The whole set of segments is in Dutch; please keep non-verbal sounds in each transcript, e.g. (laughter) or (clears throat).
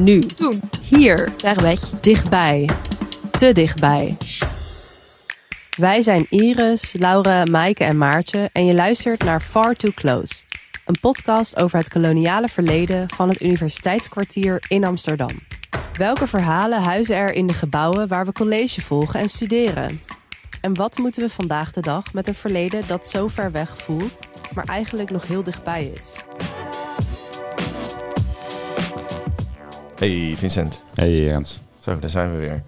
Nu. Toen. Hier. Ver weg. Dichtbij. Te dichtbij. Wij zijn Iris, Laura, Maaike en Maartje en je luistert naar Far Too Close. Een podcast over het koloniale verleden van het universiteitskwartier in Amsterdam. Welke verhalen huizen er in de gebouwen waar we college volgen en studeren? En wat moeten we vandaag de dag met een verleden dat zo ver weg voelt, maar eigenlijk nog heel dichtbij is? Hey Vincent. Hey Jens. Zo, daar zijn we weer.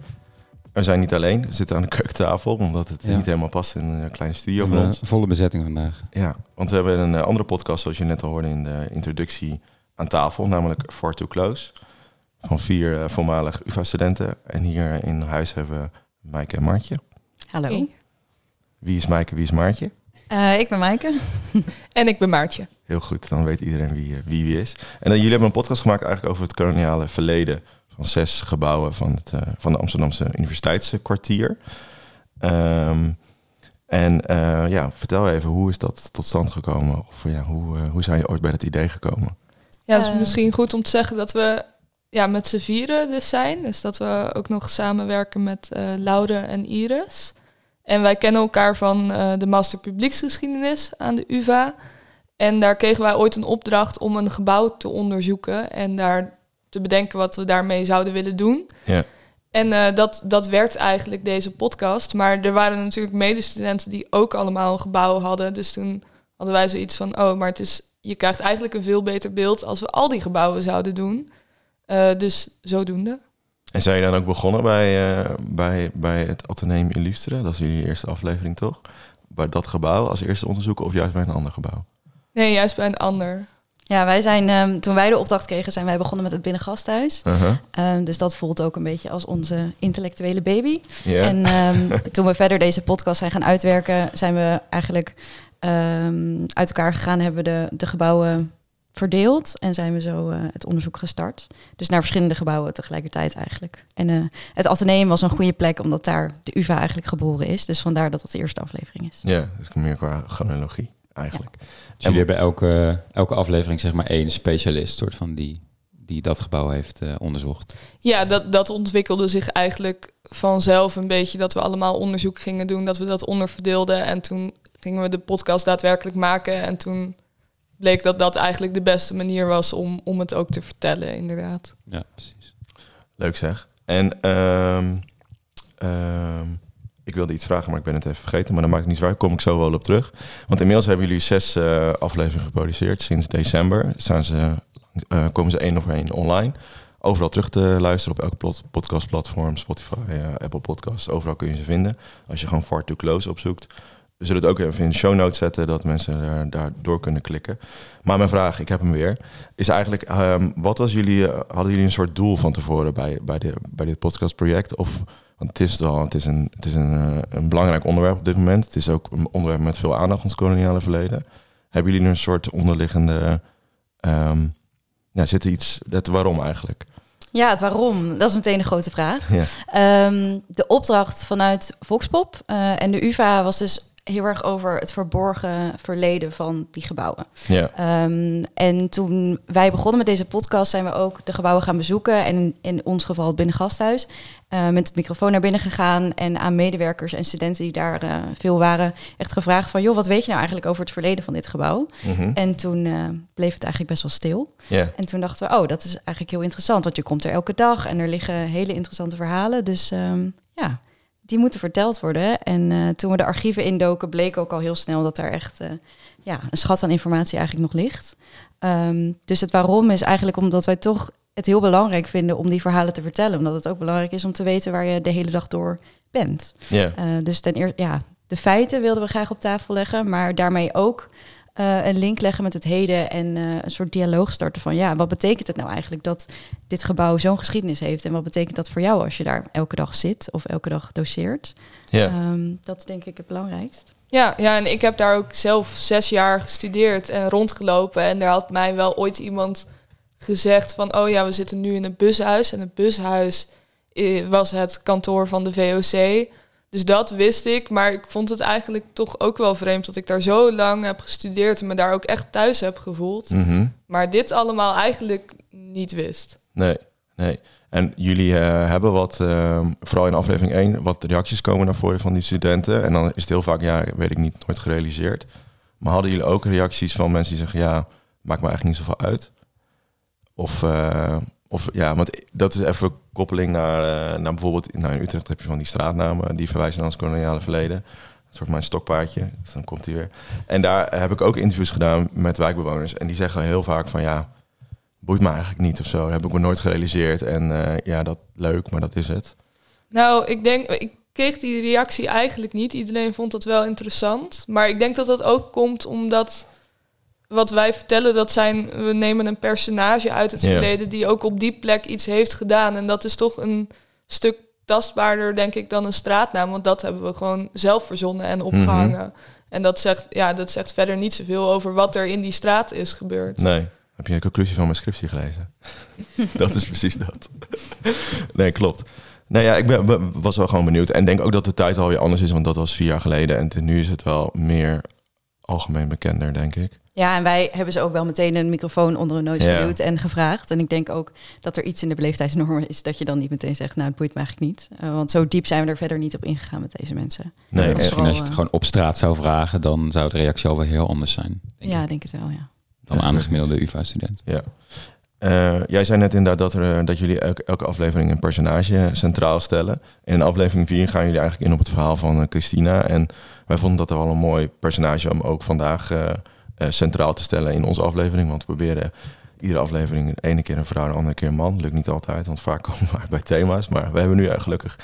We zijn niet alleen, we zitten aan de keukentafel, omdat het Ja. niet helemaal past in een kleine studio van ons. eh, volle bezetting vandaag. Ja, want we hebben een eh, andere podcast, zoals je net al hoorde in de introductie, aan tafel, namelijk Far Too Close. Van vier eh, voormalig UvA-studenten. En hier in huis hebben we Maaike en Maartje. Hallo. Hey. Wie is Maaike, wie is Maartje? Eh, ik ben Maaike. (laughs) En ik ben Maartje. Heel goed, dan weet iedereen wie, eh, wie wie is. En dan, jullie hebben een podcast gemaakt eigenlijk over het koloniale verleden van zes gebouwen van, het, eh, van de Amsterdamse Universiteitskwartier. Ehm, en eh, ja, vertel even, hoe is dat tot stand gekomen? Of ja, hoe, eh, hoe zijn je ooit bij dat idee gekomen? Ja, het is Eh. misschien goed om te zeggen dat we ja, met z'n vieren dus zijn. Dus dat we ook nog samenwerken met eh Laure en Iris. En wij kennen elkaar van eh, de Master Publieksgeschiedenis aan de UvA. En daar kregen wij ooit een opdracht om een gebouw te onderzoeken en daar te bedenken wat we daarmee zouden willen doen. Ja. En eh, dat, dat werd eigenlijk deze podcast. Maar er waren natuurlijk medestudenten die ook allemaal een gebouw hadden. Dus toen hadden wij zoiets van, oh, maar het is, je krijgt eigenlijk een veel beter beeld als we al die gebouwen zouden doen. Eh, dus zodoende. En zijn je dan ook begonnen bij, eh, bij, bij het Atheneum Illustre? Dat is jullie eerste aflevering, toch? Bij dat gebouw als eerste onderzoeken of juist bij een ander gebouw? Nee, juist bij een ander. Ja, wij zijn, ehm, toen wij de opdracht kregen, zijn wij begonnen met het Binnengasthuis. Uh-huh. Ehm, dus dat voelt ook een beetje als onze intellectuele baby. Ja. En ehm, (laughs) toen we verder deze podcast zijn gaan uitwerken, zijn we eigenlijk ehm, uit elkaar gegaan, hebben we de, de gebouwen verdeeld en zijn we zo eh, het onderzoek gestart. Dus naar verschillende gebouwen tegelijkertijd eigenlijk. En eh, het Atheneum was een goede plek, omdat daar de UvA eigenlijk geboren is. Dus vandaar dat dat de eerste aflevering is. ja, dus meer qua chronologie eigenlijk. Dus jullie hebben elke, elke aflevering zeg maar één specialist soort van die, die dat gebouw heeft eh, onderzocht. Ja, dat, dat ontwikkelde zich eigenlijk vanzelf een beetje. Dat we allemaal onderzoek gingen doen, dat we dat onderverdeelden. En toen gingen we de podcast daadwerkelijk maken. En toen bleek dat dat eigenlijk de beste manier was om, om het ook te vertellen, inderdaad. Ja, precies. Leuk zeg. En ehm, ehm, ik wilde iets vragen, maar ik ben het even vergeten. Maar dan maakt niet zwaar. Kom ik zo wel op terug. Want inmiddels hebben jullie zes eh, afleveringen geproduceerd. Sinds december staan ze, eh, komen ze één of één online. Overal terug te luisteren op elk plot, podcastplatform. Spotify, eh, Apple Podcasts. Overal kun je ze vinden. Als je gewoon Far Too Close opzoekt. We zullen het ook even in de show notes zetten, dat mensen daar, daar door kunnen klikken. Maar mijn vraag, ik heb hem weer, is eigenlijk, ehm, wat was jullie, eh, hadden jullie een soort doel van tevoren bij, bij, de, bij dit podcastproject? Of, want het is wel, het is, een, het is een, eh, een belangrijk onderwerp op dit moment. Het is ook een onderwerp met veel aandacht, ons koloniale verleden. Hebben jullie een soort onderliggende, ehm ja, zit er iets, het waarom eigenlijk? Ja, het waarom, dat is meteen de grote vraag. (laughs) Ja. Ehm, de opdracht vanuit Voxpop eh, en de UvA was dus heel erg over het verborgen verleden van die gebouwen. Ja, Ehm, en toen wij begonnen met deze podcast, zijn we ook de gebouwen gaan bezoeken. En in, in ons geval het binnengasthuis. eh, met de microfoon naar binnen gegaan. En aan medewerkers en studenten die daar eh, veel waren, echt gevraagd van... joh, wat weet je nou eigenlijk over het verleden van dit gebouw? Mhm. En toen eh, bleef het eigenlijk best wel stil. ja. En toen dachten we, oh, dat is eigenlijk heel interessant. Want je komt er elke dag en er liggen hele interessante verhalen. Dus ehm, ja, die moeten verteld worden. En eh, toen we de archieven indoken, bleek ook al heel snel dat daar echt eh, ja, een schat aan informatie eigenlijk nog ligt. Ehm, dus het waarom is eigenlijk omdat wij toch het heel belangrijk vinden om die verhalen te vertellen. Omdat het ook belangrijk is om te weten waar je de hele dag door bent. ja. Eh, dus ten eerste, ja, de feiten wilden we graag op tafel leggen, maar daarmee ook eh, een link leggen met het heden en eh, een soort dialoog starten van, ja, wat betekent het nou eigenlijk dat dit gebouw zo'n geschiedenis heeft en wat betekent dat voor jou als je daar elke dag zit of elke dag doseert? ja. Ehm, dat is denk ik het belangrijkst. Ja, ja, en ik heb daar ook zelf zes jaar gestudeerd en rondgelopen. En daar had mij wel ooit iemand gezegd van... oh ja, we zitten nu in een bushuis. En het bushuis eh, was het kantoor van de VOC. Dus dat wist ik. Maar ik vond het eigenlijk toch ook wel vreemd... dat ik daar zo lang heb gestudeerd... en me daar ook echt thuis heb gevoeld. Mhm. Maar dit allemaal eigenlijk niet wist. Nee. Nee. En jullie eh, hebben wat, ehm, vooral in aflevering 1, wat reacties komen naar voren van die studenten. En dan is het heel vaak, ja, weet ik niet, nooit gerealiseerd. Maar hadden jullie ook reacties van mensen die zeggen, ja, maakt me eigenlijk niet zoveel uit? Of, eh, of ja, want dat is even koppeling naar, eh, naar bijvoorbeeld, nou in Utrecht heb je van die straatnamen, die verwijzen naar ons koloniale verleden. Een soort mijn stokpaardje, dus dan komt hij weer. En daar heb ik ook interviews gedaan met wijkbewoners. En die zeggen heel vaak van, ja, boeit me eigenlijk niet of zo. Dat heb ik me nooit gerealiseerd. En eh, ja, dat leuk, maar dat is het. Nou, ik denk, ik kreeg die reactie eigenlijk niet. Iedereen vond dat wel interessant. Maar ik denk dat dat ook komt omdat wat wij vertellen, dat zijn, we nemen een personage uit het verleden die ook op die plek iets heeft gedaan. En dat is toch een stuk tastbaarder, denk ik, dan een straatnaam. Want dat hebben we gewoon zelf verzonnen en opgehangen. En dat zegt, ja, dat zegt verder niet zoveel over wat er in die straat is gebeurd. Nee. Heb je de conclusie van mijn scriptie gelezen? (laughs) dat is precies dat. nee, klopt. Nee, ja, ik ben, be- was wel gewoon benieuwd. En denk ook dat de tijd alweer anders is, want dat was vier jaar geleden. En nu is het wel meer algemeen bekender, denk ik. Ja, en wij hebben ze ook wel meteen een microfoon onder hun neus Ja. geduwd en gevraagd. En ik denk ook dat er iets in de beleefdheidsnormen is dat je dan niet meteen zegt, nou, het boeit me eigenlijk niet. Eh, want zo diep zijn we er verder niet op ingegaan met deze mensen. Nee, en- Misschien als je het eh, gewoon op straat zou vragen, dan zou de reactie alweer heel anders zijn. Denk ja, ik, ik denk het wel, ja. dan aan de gemiddelde UvA-student. Ja. Eh, jij zei net inderdaad dat, er, dat jullie elke, elke aflevering een personage centraal stellen. In aflevering 4 gaan jullie eigenlijk in op het verhaal van Christina. En wij vonden dat wel een mooi personage om ook vandaag centraal te stellen in onze aflevering. Want we proberen iedere aflevering de ene keer een vrouw, de andere keer een man. Lukt niet altijd, want vaak (laughs) komen we bij thema's. Maar we hebben nu eh, gelukkig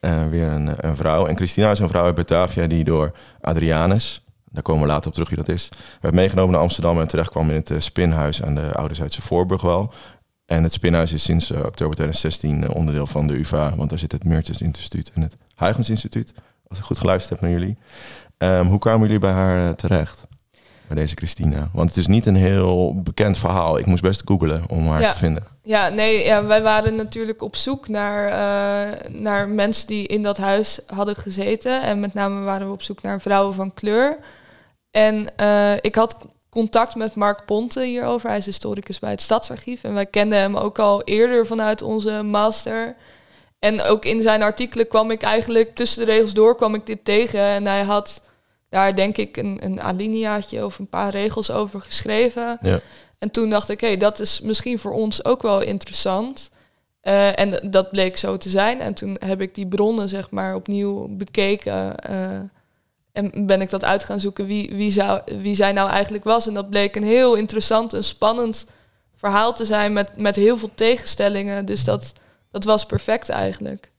eh, weer een, een vrouw. En Christina is een vrouw uit Batavia die door Adrianus, daar komen we later op terug wie dat is, werd meegenomen naar Amsterdam en terecht kwam in het eh, spinhuis aan de Ouderzijds Voorburg wel. En het spinhuis is sinds eh, oktober 2016 eh, onderdeel van de UvA, want daar zit het Meertens Instituut en het Huygens Instituut. Als ik goed geluisterd heb naar jullie. Ehm, hoe kwamen jullie bij haar eh, terecht? Bij deze Christina. Want het is niet een heel bekend verhaal. Ik moest best googlen om haar Ja. te vinden. Ja, nee, ja, wij waren natuurlijk op zoek naar, eh, naar mensen die in dat huis hadden gezeten. En met name waren we op zoek naar vrouwen van kleur. En eh, ik had contact met Mark Ponte hierover. Hij is historicus bij het Stadsarchief. En wij kenden hem ook al eerder vanuit onze master. En ook in zijn artikelen kwam ik eigenlijk tussen de regels door kwam ik dit tegen. En hij had daar denk ik een, een alineaatje of een paar regels over geschreven. Ja. En toen dacht ik, hé, dat is misschien voor ons ook wel interessant. Eh, en dat bleek zo te zijn. En toen heb ik die bronnen, zeg maar, opnieuw bekeken. eh, en ben ik dat uit gaan zoeken wie, wie, zou, wie zij nou eigenlijk was. En dat bleek een heel interessant en spannend verhaal te zijn met, met heel veel tegenstellingen. Dus dat, dat was perfect eigenlijk.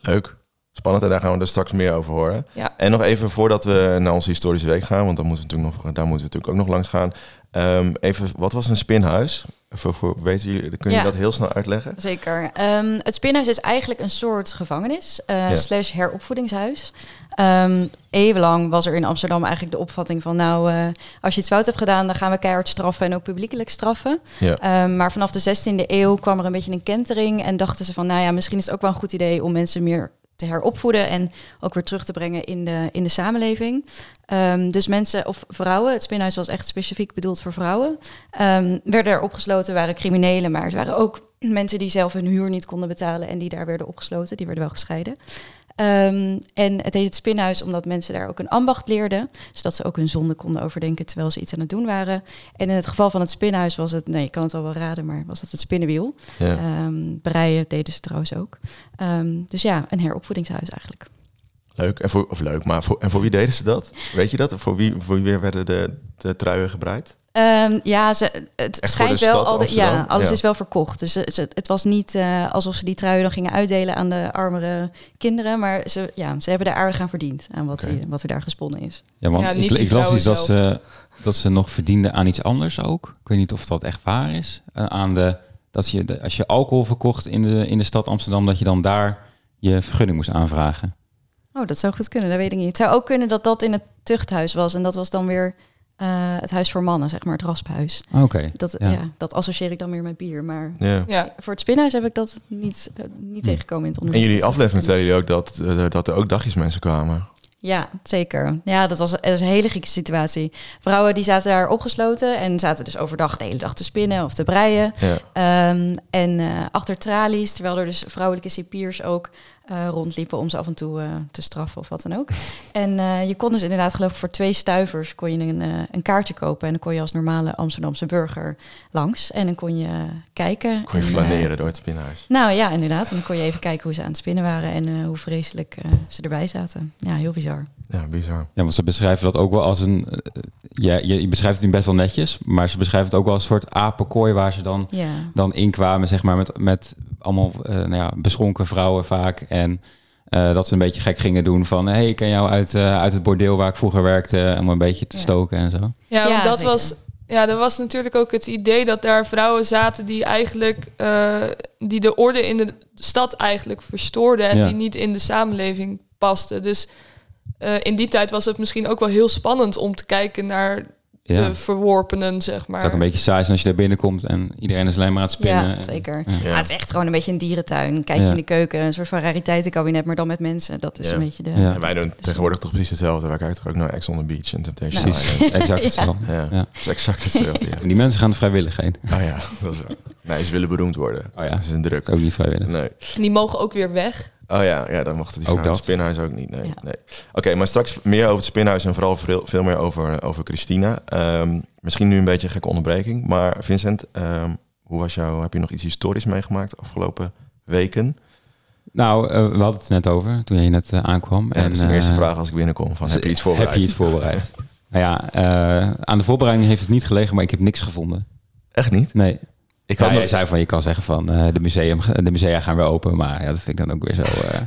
Leuk. Spannend en daar gaan we er straks meer over horen. Ja. En nog even voordat we naar onze historische week gaan, want dan moeten we natuurlijk nog, daar moeten we natuurlijk ook nog langs gaan. Ehm, even, wat was een spinhuis? Voor, voor, weten jullie, kun je Ja. dat heel snel uitleggen? Zeker. Ehm, het spinhuis is eigenlijk een soort gevangenis eh, Ja. slash heropvoedingshuis. Ehm, eeuwenlang was er in Amsterdam eigenlijk de opvatting van... nou, eh, als je iets fout hebt gedaan, dan gaan we keihard straffen en ook publiekelijk straffen. Ja. Maar vanaf de 16e eeuw kwam er een beetje een kentering... en dachten ze van, nou ja, misschien is het ook wel een goed idee... om mensen meer te heropvoeden en ook weer terug te brengen in de, in de samenleving. Ehm, dus mensen, of vrouwen, het spinhuis was echt specifiek bedoeld voor vrouwen... Ehm, werden er opgesloten, waren criminelen, maar het waren ook (clears throat) mensen die zelf hun huur niet konden betalen en die daar werden opgesloten. Die werden wel gescheiden. Ehm, en het heet het spinhuis omdat mensen daar ook een ambacht leerden. Zodat ze ook hun zonde konden overdenken terwijl ze iets aan het doen waren. En in het geval van het spinhuis was het, nee, ik kan het al wel raden, maar was het het spinnenwiel. Ja. Ehm breien deden ze trouwens ook. Ehm, dus ja, een heropvoedingshuis eigenlijk. Leuk. En voor, of leuk, maar voor, en voor wie deden ze dat? Weet je dat? Voor wie, voor wie werden de, de truien gebreid? Ehm, ja, ze, het Echt schijnt wel al. De, ja, alles Ja. is wel verkocht. Dus ze- ze- het was niet eh, alsof ze die truien dan gingen uitdelen aan de armere kinderen. Maar ze, ja, ze hebben er aardig aan verdiend aan wat, die- wat er daar gesponnen is. Ja, want Ja, ik, ik las iets dat ze, dat ze nog verdienden aan iets anders ook. Ik weet niet of dat echt waar is. Eh, aan de, dat je, de- als je alcohol verkocht in de, in de stad Amsterdam, dat je dan daar je vergunning moest aanvragen. Oh, dat zou goed kunnen, dat weet ik niet. Het zou ook kunnen dat dat in het tuchthuis was. En dat was dan weer eh, het huis voor mannen, zeg maar, het rasphuis. Oké. Dat, ja. Ja. dat associeer ik dan meer met bier. Maar Ja. Ja, voor het spinhuis heb ik dat niet, eh, niet tegengekomen in het En onderzoek. jullie Dat zou aflevering vertellen jullie ook dat, eh, dat er ook dagjesmensen kwamen. Ja, zeker. Ja, dat was, dat is een hele gekke situatie. Vrouwen die zaten daar opgesloten en zaten dus overdag de hele dag te spinnen of te breien. Ja. Ehm, en eh, achter tralies, terwijl er dus vrouwelijke cipiers ook eh, rondliepen om ze af en toe eh, te straffen of wat dan ook. En eh, je kon dus inderdaad geloof ik voor twee stuivers kon je een, eh, een kaartje kopen. En dan kon je als normale Amsterdamse burger langs. En dan kon je kijken. Kon je en, flaneren door het spinnenhuis. nou ja, inderdaad. En dan kon je even kijken hoe ze aan het spinnen waren en eh, hoe vreselijk eh, ze erbij zaten. Ja, heel bizar. Ja, bizar. Ja, want ze beschrijven dat ook wel als een... ja, je, je beschrijft het nu best wel netjes, maar ze beschrijven het ook wel als een soort apenkooi waar ze dan, Ja. dan inkwamen, zeg maar, met, met allemaal eh, nou ja, beschonken vrouwen vaak. En eh, dat ze een beetje gek gingen doen van... hey, ik ken jou uit, eh, uit het bordeel waar ik vroeger werkte... om een beetje te Ja. stoken en zo. Ja, want dat zeker. was. Ja, er was natuurlijk ook het idee dat daar vrouwen zaten die eigenlijk eh, die de orde in de stad eigenlijk verstoorden en Ja. die niet in de samenleving pasten. Dus eh, in die tijd was het misschien ook wel heel spannend om te kijken naar Ja. de verworpenen, zeg Het maar. is ook een beetje saai zijn als je daar binnenkomt en iedereen is alleen maar aan het spinnen. Ja, zeker. Ja. Ja. Maar het is echt gewoon een beetje een dierentuin. Kijk je Ja. in de keuken, een soort van rariteitenkabinet, maar dan met mensen. Dat is Ja. een beetje de... En wij doen tegenwoordig toch precies hetzelfde. Wij kijken toch ook naar Ex on the Beach en Temptation Nou. Precies, Island. exact (laughs) Ja. hetzelfde. Ja, Ja. dat is exact hetzelfde. Die mensen gaan er vrijwillig heen. Oh ja, dat is waar. Nee, ze willen beroemd worden. Oh ja. Dat is een druk. Ook niet vrijwillig. Nee. En die mogen ook weer weg. Oh ja, ja dan mochten die Ook vrouwen het dat. spinhuis ook niet. Nee, Ja. nee. Oké, maar straks meer over het spinhuis en vooral veel, veel meer over, over Christina. Ehm, misschien nu een beetje een gekke onderbreking. Maar Vincent, ehm, hoe was jouw, heb je nog iets historisch meegemaakt de afgelopen weken? Nou, eh, we hadden het net over toen je net eh, aankwam. Ja, dat is de eerste eh, vraag als ik binnenkom. Van, heb je iets voorbereid? Heb je iets voorbereid? (laughs) nou ja, eh, aan de voorbereiding heeft het niet gelegen, maar ik heb niks gevonden. Echt niet? Nee. Ik Ja, had jij nog... zei van, je kan zeggen van, eh, de, museum, de musea gaan weer open. Maar ja, dat vind ik dan ook weer zo, eh,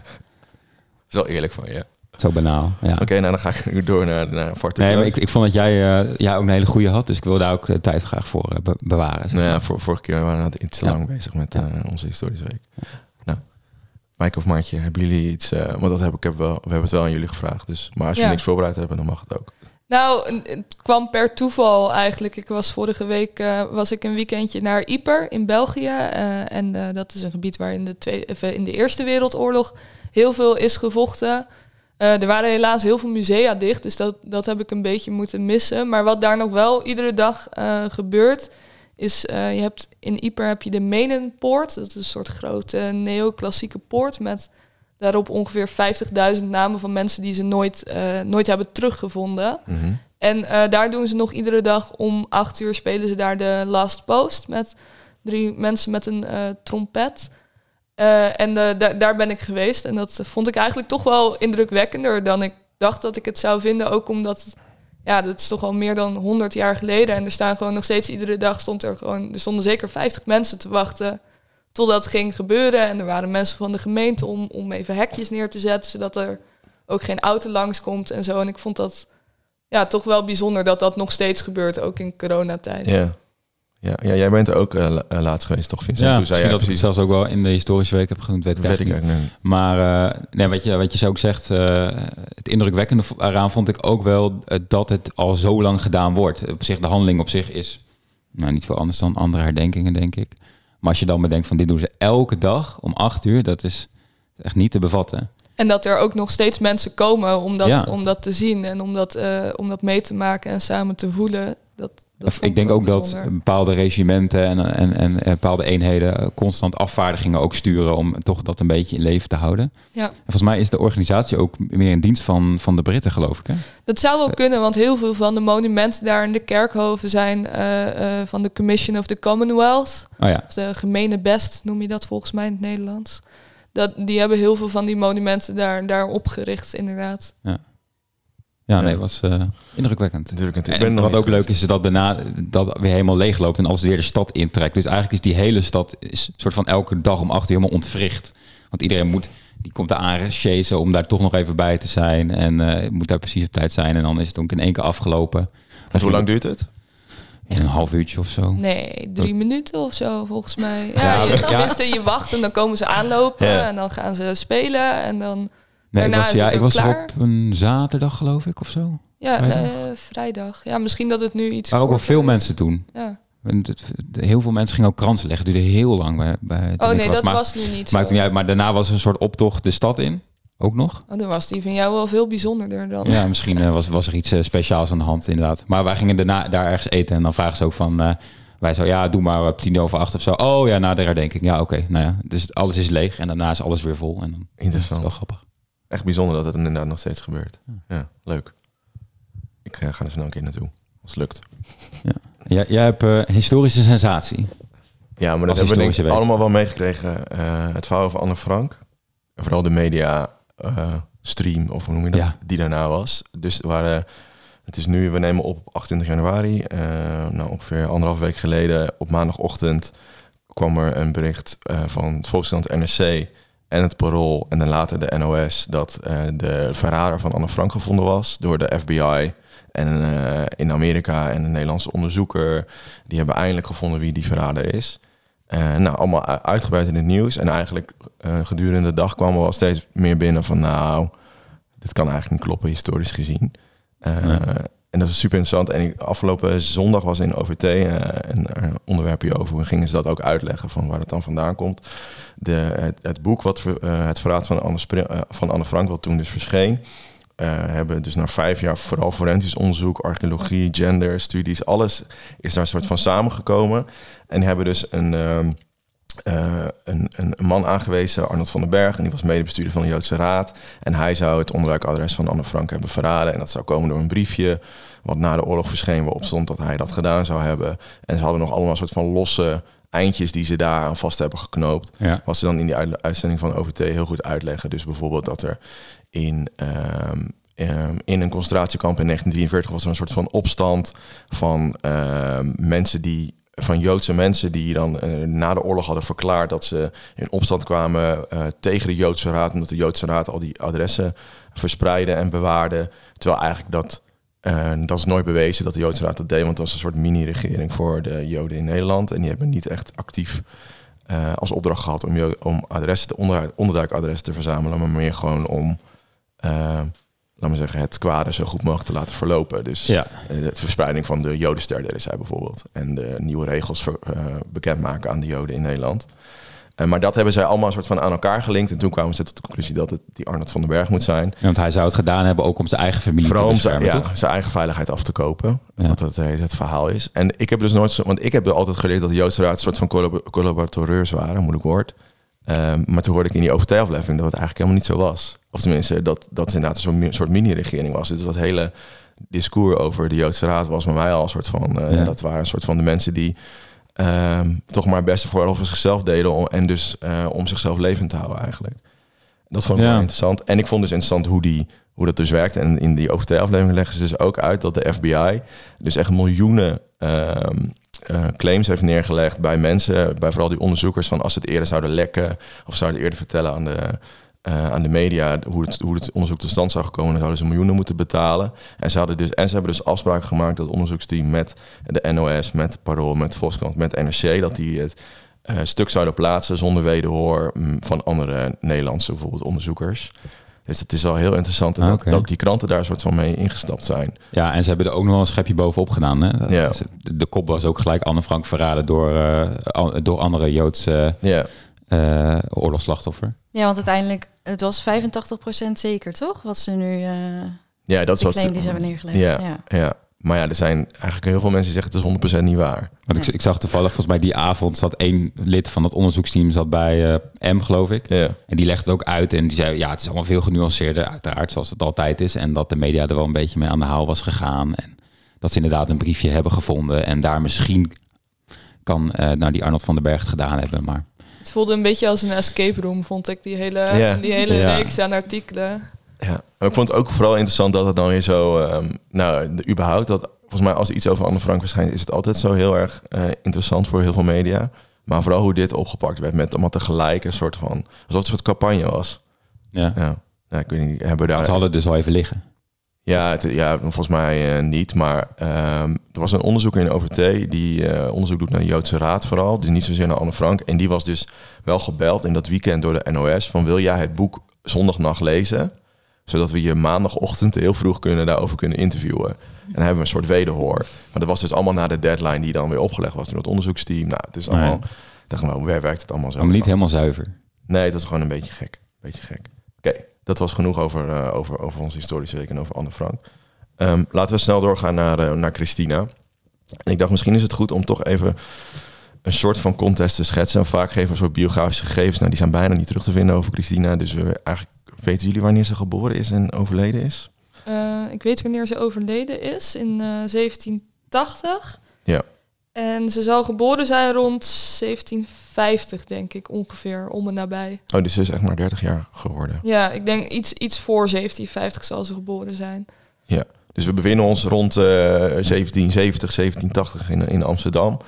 Zo eerlijk van je. zo banaal. Ja. Oké, nou dan ga ik nu door naar, naar Nee, maar ik, ik vond dat jij, eh, jij ook een hele goede had. Dus ik wil daar ook de tijd graag voor be- bewaren. zeg Nou ja, voor, vorige keer waren we iets te Ja. lang bezig met onze historische week. Nou, Mike of Maartje, hebben jullie iets... eh, want dat heb ik heb wel, we hebben het wel aan jullie gevraagd. Dus, maar als je Ja. niks voorbereid hebt, dan mag het ook. Nou, het kwam per toeval eigenlijk. Ik was vorige week eh, was ik een weekendje naar Yper in België. eh, en eh, dat is een gebied waar in de, tweede, in de Eerste Wereldoorlog heel veel is gevochten. Er waren helaas heel veel musea dicht, dus dat, dat heb ik een beetje moeten missen. Maar wat daar nog wel iedere dag gebeurt, is je hebt in Yper heb je de Menenpoort. Dat is een soort grote neoclassieke poort met daarop ongeveer 50.000 namen van mensen die ze nooit, eh, nooit hebben teruggevonden. Mhm. En eh, daar doen ze nog iedere dag om acht uur spelen ze daar de Last Post met drie mensen met een eh, trompet. En da- daar ben ik geweest. En dat vond ik eigenlijk toch wel indrukwekkender dan ik dacht dat ik het zou vinden. Ook omdat, het- ja, dat is toch al meer dan 100 jaar geleden. En er staan gewoon nog steeds iedere dag stond er gewoon, er stonden zeker 50 mensen te wachten totdat het ging gebeuren. En er waren mensen van de gemeente om, om even hekjes neer te zetten, zodat er ook geen auto langskomt en zo. En ik vond dat ja, toch wel bijzonder dat dat nog steeds gebeurt, ook in coronatijd. Ja. Ja, ja, jij bent er ook eh, eh, laatst geweest, toch Vincent? Ja, Toen zei misschien jij dat ik het zelfs ook wel in de historische week heb genoemd, weet ik weet niet. Maar eh, nee, wat, je, wat je zo ook zegt, eh, het indrukwekkende eraan vond ik ook wel dat het al zo lang gedaan wordt. Op zich, de handeling op zich is nou, niet veel anders dan andere herdenkingen, denk ik. Maar als je dan bedenkt van dit doen ze elke dag om acht uur, dat is echt niet te bevatten. En dat er ook nog steeds mensen komen om dat, Ja. om dat te zien en om dat, eh, om dat mee te maken en samen te voelen. Dat, dat ik denk ook dat bepaalde regimenten en, en, en eh, bepaalde eenheden eh, constant afvaardigingen ook sturen om toch dat een beetje in leven te houden. Ja. En volgens mij is de organisatie ook meer in dienst van, van de Britten, geloof ik. Hè? Dat zou wel kunnen, want heel veel van de monumenten daar in de kerkhoven zijn eh, eh, van de Commission of the Commonwealth. Oh ja, Of de gemene best noem je dat volgens mij in het Nederlands. Dat, die hebben heel veel van die monumenten daar, daar opgericht, inderdaad. ja, Ja. nee, was eh, indrukwekkend. Natuurlijk, ik En ben nog wat ook leuk is, is dat daarna dat weer helemaal leegloopt en alles weer de stad intrekt. Dus eigenlijk is die hele stad is een soort van elke dag om acht uur helemaal ontwricht. Want iedereen moet, die komt daar aangesjezen om daar toch nog even bij te zijn. En eh, moet daar precies op tijd zijn. En dan is het ook in één keer afgelopen. Want hoe lang duurt het? Een half uurtje of zo. Nee, drie minuten of zo volgens mij. Ja, Ja, je, ja. je wacht en dan komen ze aanlopen Ja. en dan gaan ze spelen en dan... Nee, ik was, ja, ik was er klaar. op een zaterdag, geloof ik, of zo. Ja, Vrijdag. nee, vrijdag. Ja, misschien dat het nu iets. Waren ook wel veel is. mensen toen. Ja. Heel veel mensen gingen ook kransen leggen. Het duurde heel lang bij, bij Oh nee, dat maar, was nu niet Maakt zo. niet uit, maar daarna was er een soort optocht de stad in. ook nog. Oh, dan was die van jou wel veel bijzonderder dan. Ja, misschien eh, was, was er iets eh, speciaals aan de hand, inderdaad. Maar wij gingen daarna daar ergens eten en dan vragen ze ook van... eh, wij zo, ja, doe maar op tien over acht of zo. Oh ja, na de herdenking. Ja, oké. Nou ja, dus alles is leeg en daarna is alles weer vol. En dan is het Interessant. wel grappig. Echt bijzonder dat het inderdaad nog steeds gebeurt. Ja, leuk. Ik eh, ga er snel een keer naartoe. Als het lukt. Ja, jij hebt eh, historische sensatie. Ja, maar dat hebben we denk ik allemaal wel meegekregen. eh, het verhaal over Anne Frank. En vooral de media stream, of hoe noem je dat, Ja. die daarna was. Dus waren, het is nu, we nemen op op 28 januari. nou, ongeveer anderhalf week geleden, op maandagochtend, kwam er een bericht van het Volkskrant NRC en het Parool en dan later de NOS dat eh, de verrader van Anne Frank gevonden was door de FBI. En eh, in Amerika en een Nederlandse onderzoeker, die hebben eindelijk gevonden wie die verrader is. Eh, nou, allemaal uitgebreid in het nieuws. En eigenlijk gedurende de dag kwamen we al steeds meer binnen van... nou, dit kan eigenlijk niet kloppen, historisch gezien. En dat is super interessant. En afgelopen zondag was in OVT eh, een, een onderwerp hierover. En gingen ze dat ook uitleggen van waar het dan vandaan komt. De, het, boek, wat, eh, Het Verraad van Anne, eh, van Anne Frank, wat toen dus verscheen... eh, hebben dus na vijf jaar vooral forensisch onderzoek, archeologie, gender, studies, alles is daar een soort van samengekomen. En hebben dus een, ehm, eh, een, een, een man aangewezen, Arnold van den Berg, en die was medebestuurder van de Joodse Raad. En hij zou het onderduikadres van Anne Frank hebben verraden. En dat zou komen door een briefje, wat na de oorlog verscheen, waarop stond dat hij dat gedaan zou hebben. En ze hadden nog allemaal een soort van losse eindjes die ze daar aan vast hebben geknoopt. Ja. Wat ze dan in die uit- uitzending van OVT heel goed uitleggen. Dus bijvoorbeeld dat er in, ehm, ehm, in een concentratiekamp in 1943 was er een soort van opstand van ehm, mensen die van Joodse mensen die dan eh, na de oorlog hadden verklaard dat ze in opstand kwamen eh, tegen de Joodse Raad, omdat de Joodse Raad al die adressen verspreidde en bewaarde. Terwijl eigenlijk dat, eh, dat is nooit bewezen dat de Joodse Raad dat deed, want het was een soort mini-regering voor de Joden in Nederland. En die hebben niet echt actief als opdracht gehad om, om adressen, te, onder, onderduikadressen te verzamelen, maar meer gewoon om, laat maar zeggen, het kwade zo goed mogelijk te laten verlopen. Dus Ja. eh, de verspreiding van de Jodenster deden zij bijvoorbeeld. En de nieuwe regels ver- eh, bekendmaken aan de Joden in Nederland. Eh, maar dat hebben zij allemaal een soort van aan elkaar gelinkt. En toen kwamen ze tot de conclusie dat het die Arnold van den Berg moet zijn. Want hij zou het gedaan hebben ook om zijn eigen familie Vooral te om zijn, ja, zijn eigen veiligheid af te kopen. Ja. Wat het, het verhaal is. En ik heb dus nooit zo... Want ik heb altijd geleerd dat de Joodse Raad een soort van collab- collaborateurs waren. Moeilijk woord. Ehm, maar toen hoorde ik in die OVT-aflevering dat het eigenlijk helemaal niet zo was. Of tenminste, dat, dat het inderdaad zo'n mi- soort mini-regering was. Dus dat hele discours over de Joodse Raad was bij mij al een soort van... eh, Ja. Dat waren een soort van de mensen die ehm, toch maar het beste voor zichzelf deden. om- En dus eh, om zichzelf levend te houden eigenlijk. Dat vond ik Ja. wel interessant. En ik vond dus interessant hoe, die, hoe dat dus werkt. En in die OVT-aflevering leggen ze dus ook uit dat de FBI dus echt miljoenen ehm, eh, claims heeft neergelegd bij mensen, bij vooral die onderzoekers, van als ze het eerder zouden lekken of zouden eerder vertellen aan de, eh, aan de media hoe het, hoe het onderzoek tot stand zou komen, dan zouden ze miljoenen moeten betalen. En ze, hadden dus, en ze hebben dus afspraken gemaakt dat het onderzoeksteam met de NOS, met Parool, met Volkskrant, met NRC, dat die het eh, stuk zouden plaatsen zonder wederhoor mm, van andere Nederlandse bijvoorbeeld onderzoekers. Dus het is wel heel interessant en Ah, dat, dat ook die kranten daar soort van mee ingestapt zijn. Ja, en ze hebben er ook nog wel een schepje bovenop gedaan. Hè? Ja. De, kop was ook gelijk Anne Frank verraden door, eh, door andere Joodse Ja, eh oorlogsslachtoffer. Ja, want uiteindelijk, het was 85% zeker, toch? Wat ze nu, eh ja dat is de wat claim ze- die ze hebben neergelegd. Ja. Ja. Ja, maar ja, er zijn eigenlijk heel veel mensen die zeggen het is 100% niet waar. Want ik, ik zag toevallig, volgens mij die avond zat één lid van het onderzoeksteam zat bij eh, M, geloof ik. Ja, En die legde het ook uit en die zei, ja, het is allemaal veel genuanceerder, uiteraard, zoals het altijd is. En dat de media er wel een beetje mee aan de haal was gegaan. En dat ze inderdaad een briefje hebben gevonden. En daar misschien kan eh nou, die Arnold van den Berg het gedaan hebben. Maar Het voelde een beetje als een escape room, vond ik, die hele, die hele Ja. reeks aan artikelen. Ja. Ik vond het ook vooral interessant dat het dan weer zo... ehm, nou, de, überhaupt, dat volgens mij als iets over Anne Frank verschijnt... is het altijd zo heel erg eh, interessant voor heel veel media. Maar vooral hoe dit opgepakt werd met allemaal tegelijk een soort van... alsof het een soort campagne was. ja, Ja, ja ik weet niet, hebben daar... ze hadden het dus al even liggen. Ja, het- ja volgens mij eh, niet. Maar ehm, er was een onderzoeker in OVT die eh, onderzoek doet naar de Joodse Raad vooral. Dus niet zozeer naar Anne Frank. En die was dus wel gebeld in dat weekend door de NOS van wil jij het boek zondagnacht lezen? Zodat we je maandagochtend heel vroeg kunnen daarover kunnen interviewen. En dan hebben we een soort wederhoor. Maar dat was dus allemaal na de deadline die dan weer opgelegd was door het onderzoeksteam. Nou, het is allemaal... Nee. Ik dacht, werkt het allemaal zo? Maar niet helemaal zuiver. Nee, het was gewoon een beetje gek. Beetje gek. Oké, dat was genoeg over, eh, over, over onze historische week en over Anne Frank. Ehm, laten we snel doorgaan naar, eh, naar Christina. En ik dacht, misschien is het goed om toch even een soort van contest te schetsen. En vaak geven we een soort biografische gegevens. Nou, die zijn bijna niet terug te vinden over Christina. Dus we eigenlijk weten jullie wanneer ze geboren is en overleden is? Eh, ik weet wanneer ze overleden is, in eh 1780. Ja. En ze zal geboren zijn rond 1750, denk ik, ongeveer, om en nabij. Oh, dus ze is echt maar 30 jaar geworden. Ja, ik denk iets, iets voor 1750 zal ze geboren zijn. Ja. Dus we bevinden ons rond eh 1770, 1780 in, in Amsterdam.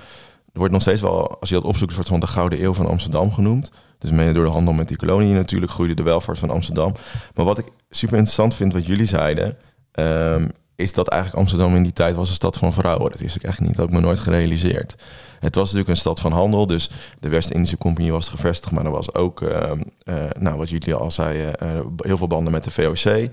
Er wordt nog steeds wel, als je dat opzoekt, een soort van de Gouden Eeuw van Amsterdam genoemd. Dus mede door de handel met die koloniën natuurlijk groeide de welvaart van Amsterdam. Maar wat ik super interessant vind wat jullie zeiden, ehm, is dat eigenlijk Amsterdam in die tijd was een stad van vrouwen. Dat is ik echt niet, dat heb ik me nooit gerealiseerd. Het was natuurlijk een stad van handel, dus de West-Indische Compagnie was gevestigd, maar er was ook, ehm, eh, nou, wat jullie al zeiden, eh, heel veel banden met de VOC.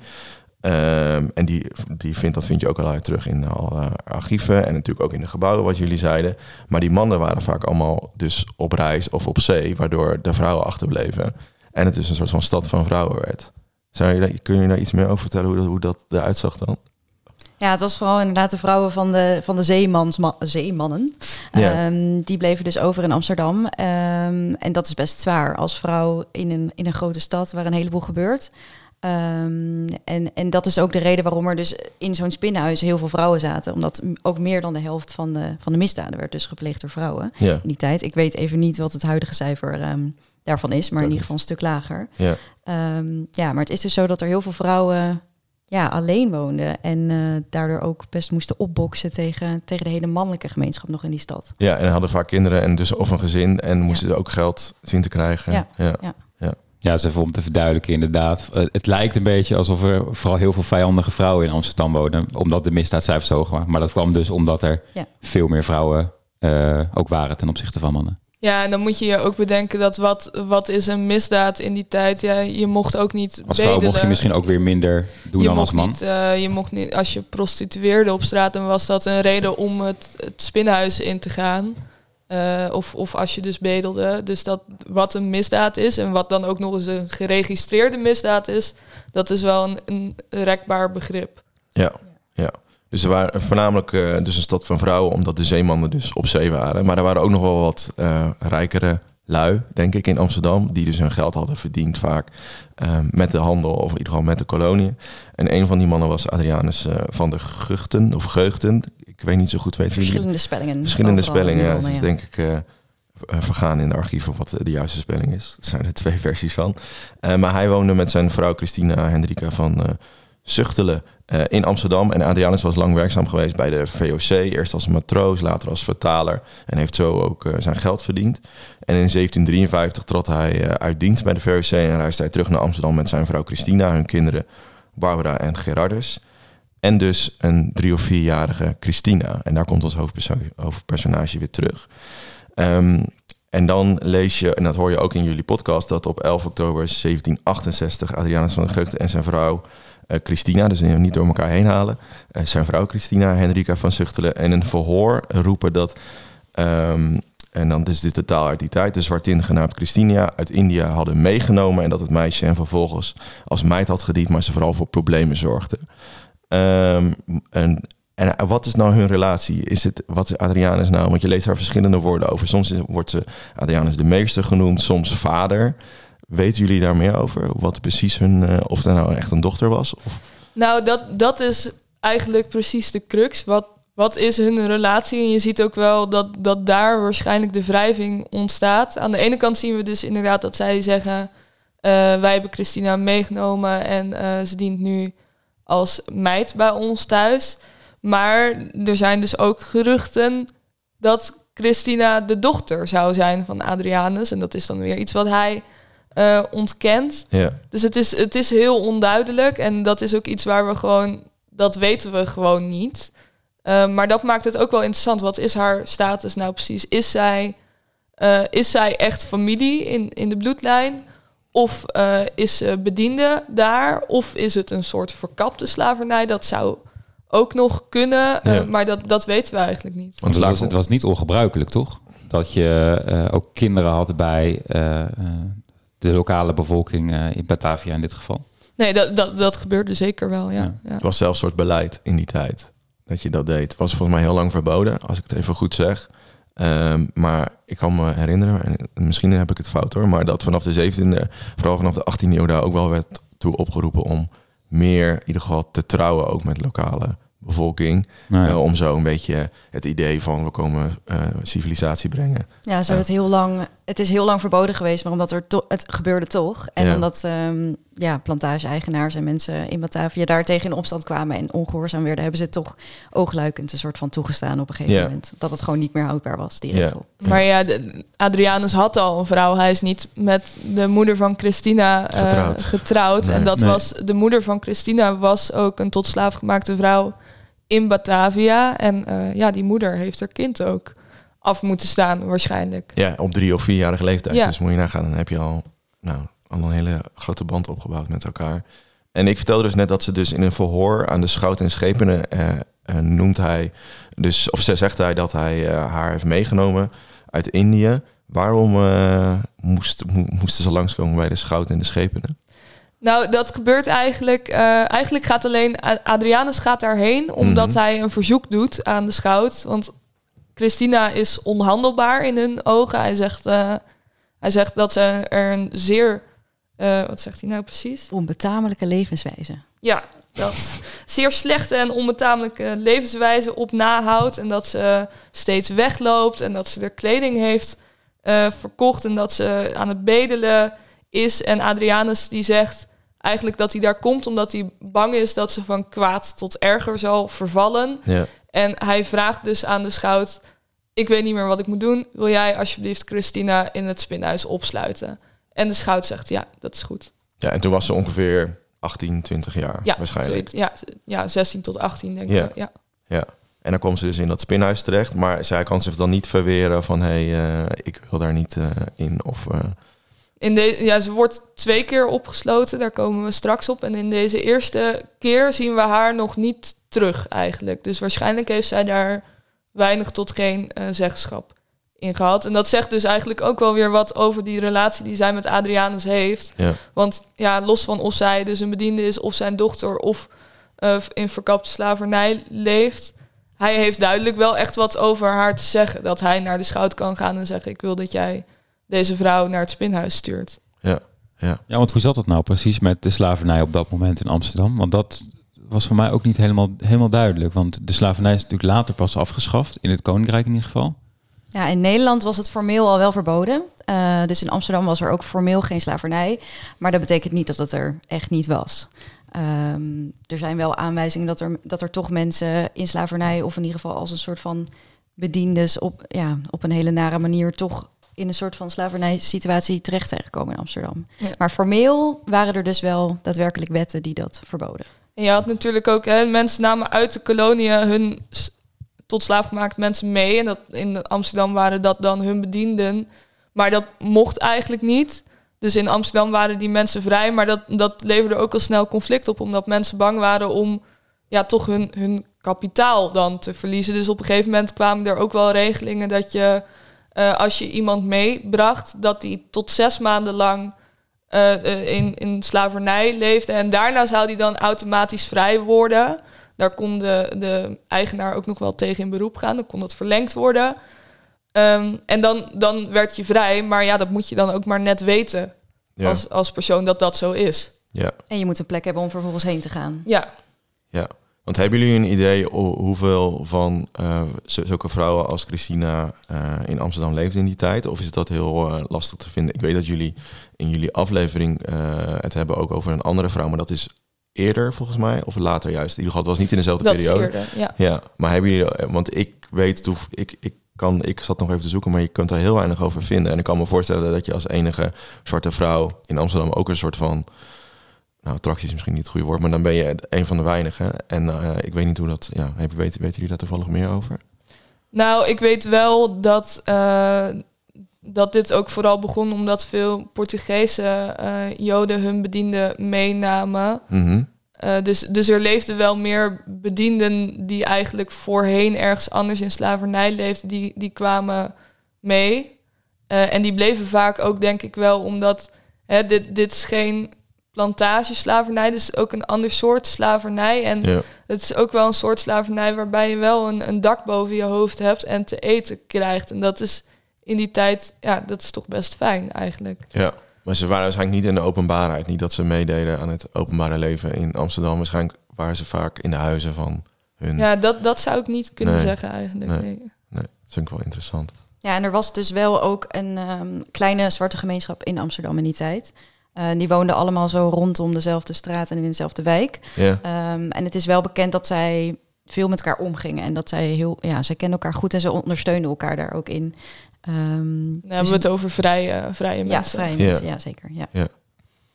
Ehm, en die, die vindt, dat vind je ook al uit terug in alle archieven en natuurlijk ook in de gebouwen, wat jullie zeiden. Maar die mannen waren vaak allemaal dus op reis of op zee, waardoor de vrouwen achterbleven. En het dus een soort van stad van vrouwen werd. Zou je kun je daar iets meer over vertellen hoe dat, hoe dat eruit zag dan? Ja, het was vooral inderdaad de vrouwen van de, van de zeemans, ma- zeemannen. Ja. Ehm, die bleven dus over in Amsterdam. Ehm, en dat is best zwaar als vrouw in een, in een grote stad waar een heleboel gebeurt. Ehm, en, en dat is ook de reden waarom er dus in zo'n spinnenhuis heel veel vrouwen zaten. Omdat ook meer dan de helft van de, van de misdaden werd dus gepleegd door vrouwen Ja, in die tijd. Ik weet even niet wat het huidige cijfer ehm, daarvan is, maar in ieder geval een stuk lager. ja. Ehm, ja, maar het is dus zo dat er heel veel vrouwen ja, alleen woonden. En eh, daardoor ook best moesten opboksen tegen, tegen de hele mannelijke gemeenschap nog in die stad. ja, en hadden vaak kinderen en dus of een gezin en moesten ze ook geld zien te krijgen. Ja. ja. Ja, ze om te verduidelijken inderdaad. Eh, Het lijkt een beetje alsof er vooral heel veel vijandige vrouwen in Amsterdam wonen. Omdat de misdaadcijfers zo hoog waren. Maar dat kwam dus omdat er Ja. veel meer vrouwen eh, ook waren ten opzichte van mannen. Ja, en dan moet je je ook bedenken dat wat, wat is een misdaad in die tijd? Ja, je mocht ook niet Als vrouw mocht je misschien ook weer minder doen je dan als man. Niet, eh, je mocht niet, als je prostitueerde op straat, dan was dat een reden om het, het spinnenhuis in te gaan. Eh, of, of als je dus bedelde. Dus dat wat een misdaad is en wat dan ook nog eens een geregistreerde misdaad is, dat is wel een, rekbaar begrip. Ja, ja. Dus er waren voornamelijk eh, dus een stad van vrouwen, omdat de zeemannen dus op zee waren. Maar er waren ook nog wel wat eh, rijkere lui, denk ik, in Amsterdam, die dus hun geld hadden verdiend vaak eh, met de handel, of in ieder geval met de koloniën. En een van die mannen was Adrianus van de Guchten, of Geugten. Ik weet niet zo goed weten. Verschillende spellingen. Verschillende spellingen, ja. Het is bronnen, denk ik eh, eh, vergaan in de archieven wat de juiste spelling is. Er zijn er twee (laughs) versies van. Eh, maar hij woonde met zijn vrouw Christina Hendrika van eh Zuchtelen eh, in Amsterdam. En Adrianus was lang werkzaam geweest bij de VOC. Eerst als matroos, later als vertaler. En heeft zo ook eh, zijn geld verdiend. En in 1753 trad hij eh, uit dienst bij de VOC en reisde hij terug naar Amsterdam met zijn vrouw Christina, hun kinderen Barbara en Gerardus. En dus een drie- of vierjarige Christina. En daar komt ons hoofdperso- hoofdpersonage weer terug. Ehm, en dan lees je, en dat hoor je ook in jullie podcast, dat op 11 oktober 1768 Adrianus van der Geugten en zijn vrouw eh, Christina, dus niet door elkaar heen halen, eh, zijn vrouw Christina Henrika van Zuchtelen in een verhoor roepen dat, ehm, en dan is dit de taal uit die tijd, de zwartin genaamd Christina uit India hadden meegenomen en dat het meisje hen vervolgens als meid had gediend, maar ze vooral voor problemen zorgde. Ehm, en, en wat is nou hun relatie? Is het, wat is Adrianus nou? Want je leest daar verschillende woorden over. Soms wordt ze Adrianus de meester genoemd, soms vader. Weten jullie daar meer over? Wat precies hun, eh, of er nou echt een dochter was? Of, Nou, dat, dat is eigenlijk precies de crux. Wat, wat is hun relatie? En je ziet ook wel dat, dat daar waarschijnlijk de wrijving ontstaat. Aan de ene kant zien we dus inderdaad dat zij zeggen... eh, wij hebben Christina meegenomen en eh, ze dient nu als meid bij ons thuis. Maar er zijn dus ook geruchten dat Christina de dochter zou zijn van Adrianus. En dat is dan weer iets wat hij eh, ontkent. ja, Dus het is, het is heel onduidelijk. En dat is ook iets waar we gewoon... Dat weten we gewoon niet. Eh, maar dat maakt het ook wel interessant. Wat is haar status nou precies? Is zij, eh, is zij echt familie in, in de bloedlijn? Of eh, is ze bediende daar? Of is het een soort verkapte slavernij? Dat zou ook nog kunnen. eh, Ja. maar dat, dat weten we eigenlijk niet. want het, was, laat- het was niet ongebruikelijk, toch? Dat je eh, ook kinderen had bij eh, eh, de lokale bevolking eh, in Batavia in dit geval. Nee, dat, dat, dat gebeurde zeker wel, ja. Ja. ja. Het was zelfs een soort beleid in die tijd dat je dat deed. Het was volgens mij heel lang verboden, als ik het even goed zeg. Ehm, maar ik kan me herinneren, en misschien heb ik het fout hoor, maar dat vanaf de 17e, vooral vanaf de 18e eeuw, daar ook wel werd toe opgeroepen om meer in ieder geval te trouwen, ook met lokale bevolking. Nou ja. Eh, om zo een beetje het idee van we komen eh, civilisatie brengen. Ja, zo het heel lang. Het is heel lang verboden geweest, maar omdat er to- het gebeurde toch. En Ja. omdat ehm, ja, plantage-eigenaars en mensen in Batavia daar tegen in opstand kwamen en ongehoorzaam werden, hebben ze het toch oogluikend een soort van toegestaan op een gegeven Ja. moment. Dat het gewoon niet meer houdbaar was, die Ja. regel. Maar ja, de- Adrianus had al een vrouw. Hij is niet met de moeder van Christina eh, Getrouwd. getrouwd. Nee. En dat Nee. was, de moeder van Christina was ook een tot slaaf gemaakte vrouw in Batavia. En eh, ja, die moeder heeft haar kind ook af moeten staan waarschijnlijk. Ja, op drie of vierjarige leeftijd. Ja. Dus moet je nagaan, dan heb je al, nou, al een hele grote band opgebouwd met elkaar. En ik vertelde dus net dat ze dus in een verhoor aan de schout en schepenen eh, eh, noemt hij, dus, of ze zegt hij dat hij eh, haar heeft meegenomen uit Indië. Waarom eh, moest, mo- moesten ze langskomen bij de schout en de schepenen? Nou, dat gebeurt eigenlijk. eh, eigenlijk gaat alleen Adrianus gaat daarheen omdat Mhm. hij een verzoek doet aan de schout. Want Christina is onhandelbaar in hun ogen. Hij zegt, eh, hij zegt dat ze er een zeer. eh, wat zegt hij nou precies? Onbetamelijke levenswijze. Ja, dat zeer slechte en onbetamelijke levenswijze op nahoudt. En dat ze steeds wegloopt en dat ze er kleding heeft eh, verkocht en dat ze aan het bedelen is. En Adrianus die zegt eigenlijk dat hij daar komt omdat hij bang is dat ze van kwaad tot erger zal vervallen. Ja, En hij vraagt dus aan de schout: Ik weet niet meer wat ik moet doen. Wil jij alsjeblieft Christina in het spinhuis opsluiten? En de schout zegt: Ja, dat is goed. ja en toen was ze ongeveer 18, 20 jaar Ja, waarschijnlijk. Ja, ja, 16 tot 18 denk ik. Ja. Ja. En dan komt ze dus in dat spinhuis terecht. Maar zij kan zich dan niet verweren van... hé, hey, eh, ik wil daar niet eh, in. Of, eh, In de, ja, ze wordt twee keer opgesloten, daar komen we straks op. En in deze eerste keer zien we haar nog niet terug eigenlijk. Dus waarschijnlijk heeft zij daar weinig tot geen eh, zeggenschap in gehad. En dat zegt dus eigenlijk ook wel weer wat over die relatie die zij met Adrianus heeft. ja. Want ja, los van of zij dus een bediende is of zijn dochter of eh, in verkapte slavernij leeft. Hij heeft duidelijk wel echt wat over haar te zeggen. Dat hij naar de schout kan gaan en zeggen: Ik wil dat jij deze vrouw naar het spinhuis stuurt. ja, ja. Ja, want hoe zat dat nou precies met de slavernij op dat moment in Amsterdam? Want dat was voor mij ook niet helemaal, helemaal duidelijk. Want de slavernij is natuurlijk later pas afgeschaft, in het Koninkrijk in ieder geval. Ja, in Nederland was het formeel al wel verboden. Eh, dus in Amsterdam was er ook formeel geen slavernij. Maar dat betekent niet dat het er echt niet was. Ehm, er zijn wel aanwijzingen dat er, dat er toch mensen in slavernij... of in ieder geval als een soort van bediendes... op, ja, op een hele nare manier toch in een soort van slavernijsituatie terecht zijn gekomen in Amsterdam. Ja. Maar formeel waren er dus wel daadwerkelijk wetten die dat verboden. En je had natuurlijk ook, hè, mensen namen uit de koloniën hun tot slaaf gemaakt mensen mee. En dat, in Amsterdam waren dat dan hun bedienden. Maar dat mocht eigenlijk niet. Dus in Amsterdam waren die mensen vrij. Maar dat, dat leverde ook al snel conflict op. Omdat mensen bang waren om ja, toch hun, hun kapitaal dan te verliezen. Dus op een gegeven moment kwamen er ook wel regelingen dat je... eh, als je iemand meebracht, dat die tot zes maanden lang eh, eh, in, in slavernij leefde. En daarna zou die dan automatisch vrij worden. Daar kon de, de eigenaar ook nog wel tegen in beroep gaan. Dan kon dat verlengd worden. Ehm, en dan, dan werd je vrij. Maar ja, dat moet je dan ook maar net weten Ja, als, als persoon dat dat zo is. ja, En je moet een plek hebben om vervolgens heen te gaan. Ja, ja. Want hebben jullie een idee ho- hoeveel van eh, zulke vrouwen als Christina eh, in Amsterdam leefden in die tijd? Of is dat heel eh, lastig te vinden? Ik weet dat jullie in jullie aflevering het hebben ook over een andere vrouw, maar dat is eerder volgens mij, of later juist. In ieder geval, het was niet in dezelfde dat periode. eerder. Ja. Ja, maar hebben jullie, want ik weet ik, ik kan, ik zat nog even te zoeken, maar je kunt daar heel weinig over vinden. En ik kan me voorstellen dat je als enige zwarte vrouw in Amsterdam ook een soort van, nou, attractie is misschien niet het goede woord, maar dan ben je een van de weinigen. En eh, ik weet niet hoe dat, ja, heb- weten, weten jullie daar toevallig meer over? Nou, ik weet wel dat, eh, dat dit ook vooral begon omdat veel Portugese eh, Joden hun bedienden meenamen. Mhm. Dus, dus er leefden wel meer bedienden die eigenlijk voorheen ergens anders in slavernij leefden, die, die kwamen mee. En die bleven vaak ook, denk ik wel, omdat hè, dit, dit is geen plantageslavernij, dus ook een ander soort slavernij. En Ja. het is ook wel een soort slavernij waarbij je wel een, een dak boven je hoofd hebt en te eten krijgt. En dat is in die tijd, ja, dat is toch best fijn eigenlijk. Ja, maar ze waren waarschijnlijk niet in de openbaarheid. Niet dat ze meededen aan het openbare leven in Amsterdam. Waarschijnlijk waren ze vaak in de huizen van hun. Ja, dat, dat zou ik niet kunnen Nee. zeggen eigenlijk. Nee. Nee. Nee, dat vind ik wel interessant. Ja, en er was dus wel ook een ehm, kleine zwarte gemeenschap in Amsterdam in die tijd. Eh, die woonden allemaal zo rondom dezelfde straat en in dezelfde wijk. Ja, Ehm, en het is wel bekend dat zij veel met elkaar omgingen. En dat zij heel, ja, zij kenden elkaar goed en ze ondersteunden elkaar daar ook in. Ehm, Dan dus- hebben we het over vrije, vrije ja, mensen. vrije Ja. mensen, ja zeker. Ja.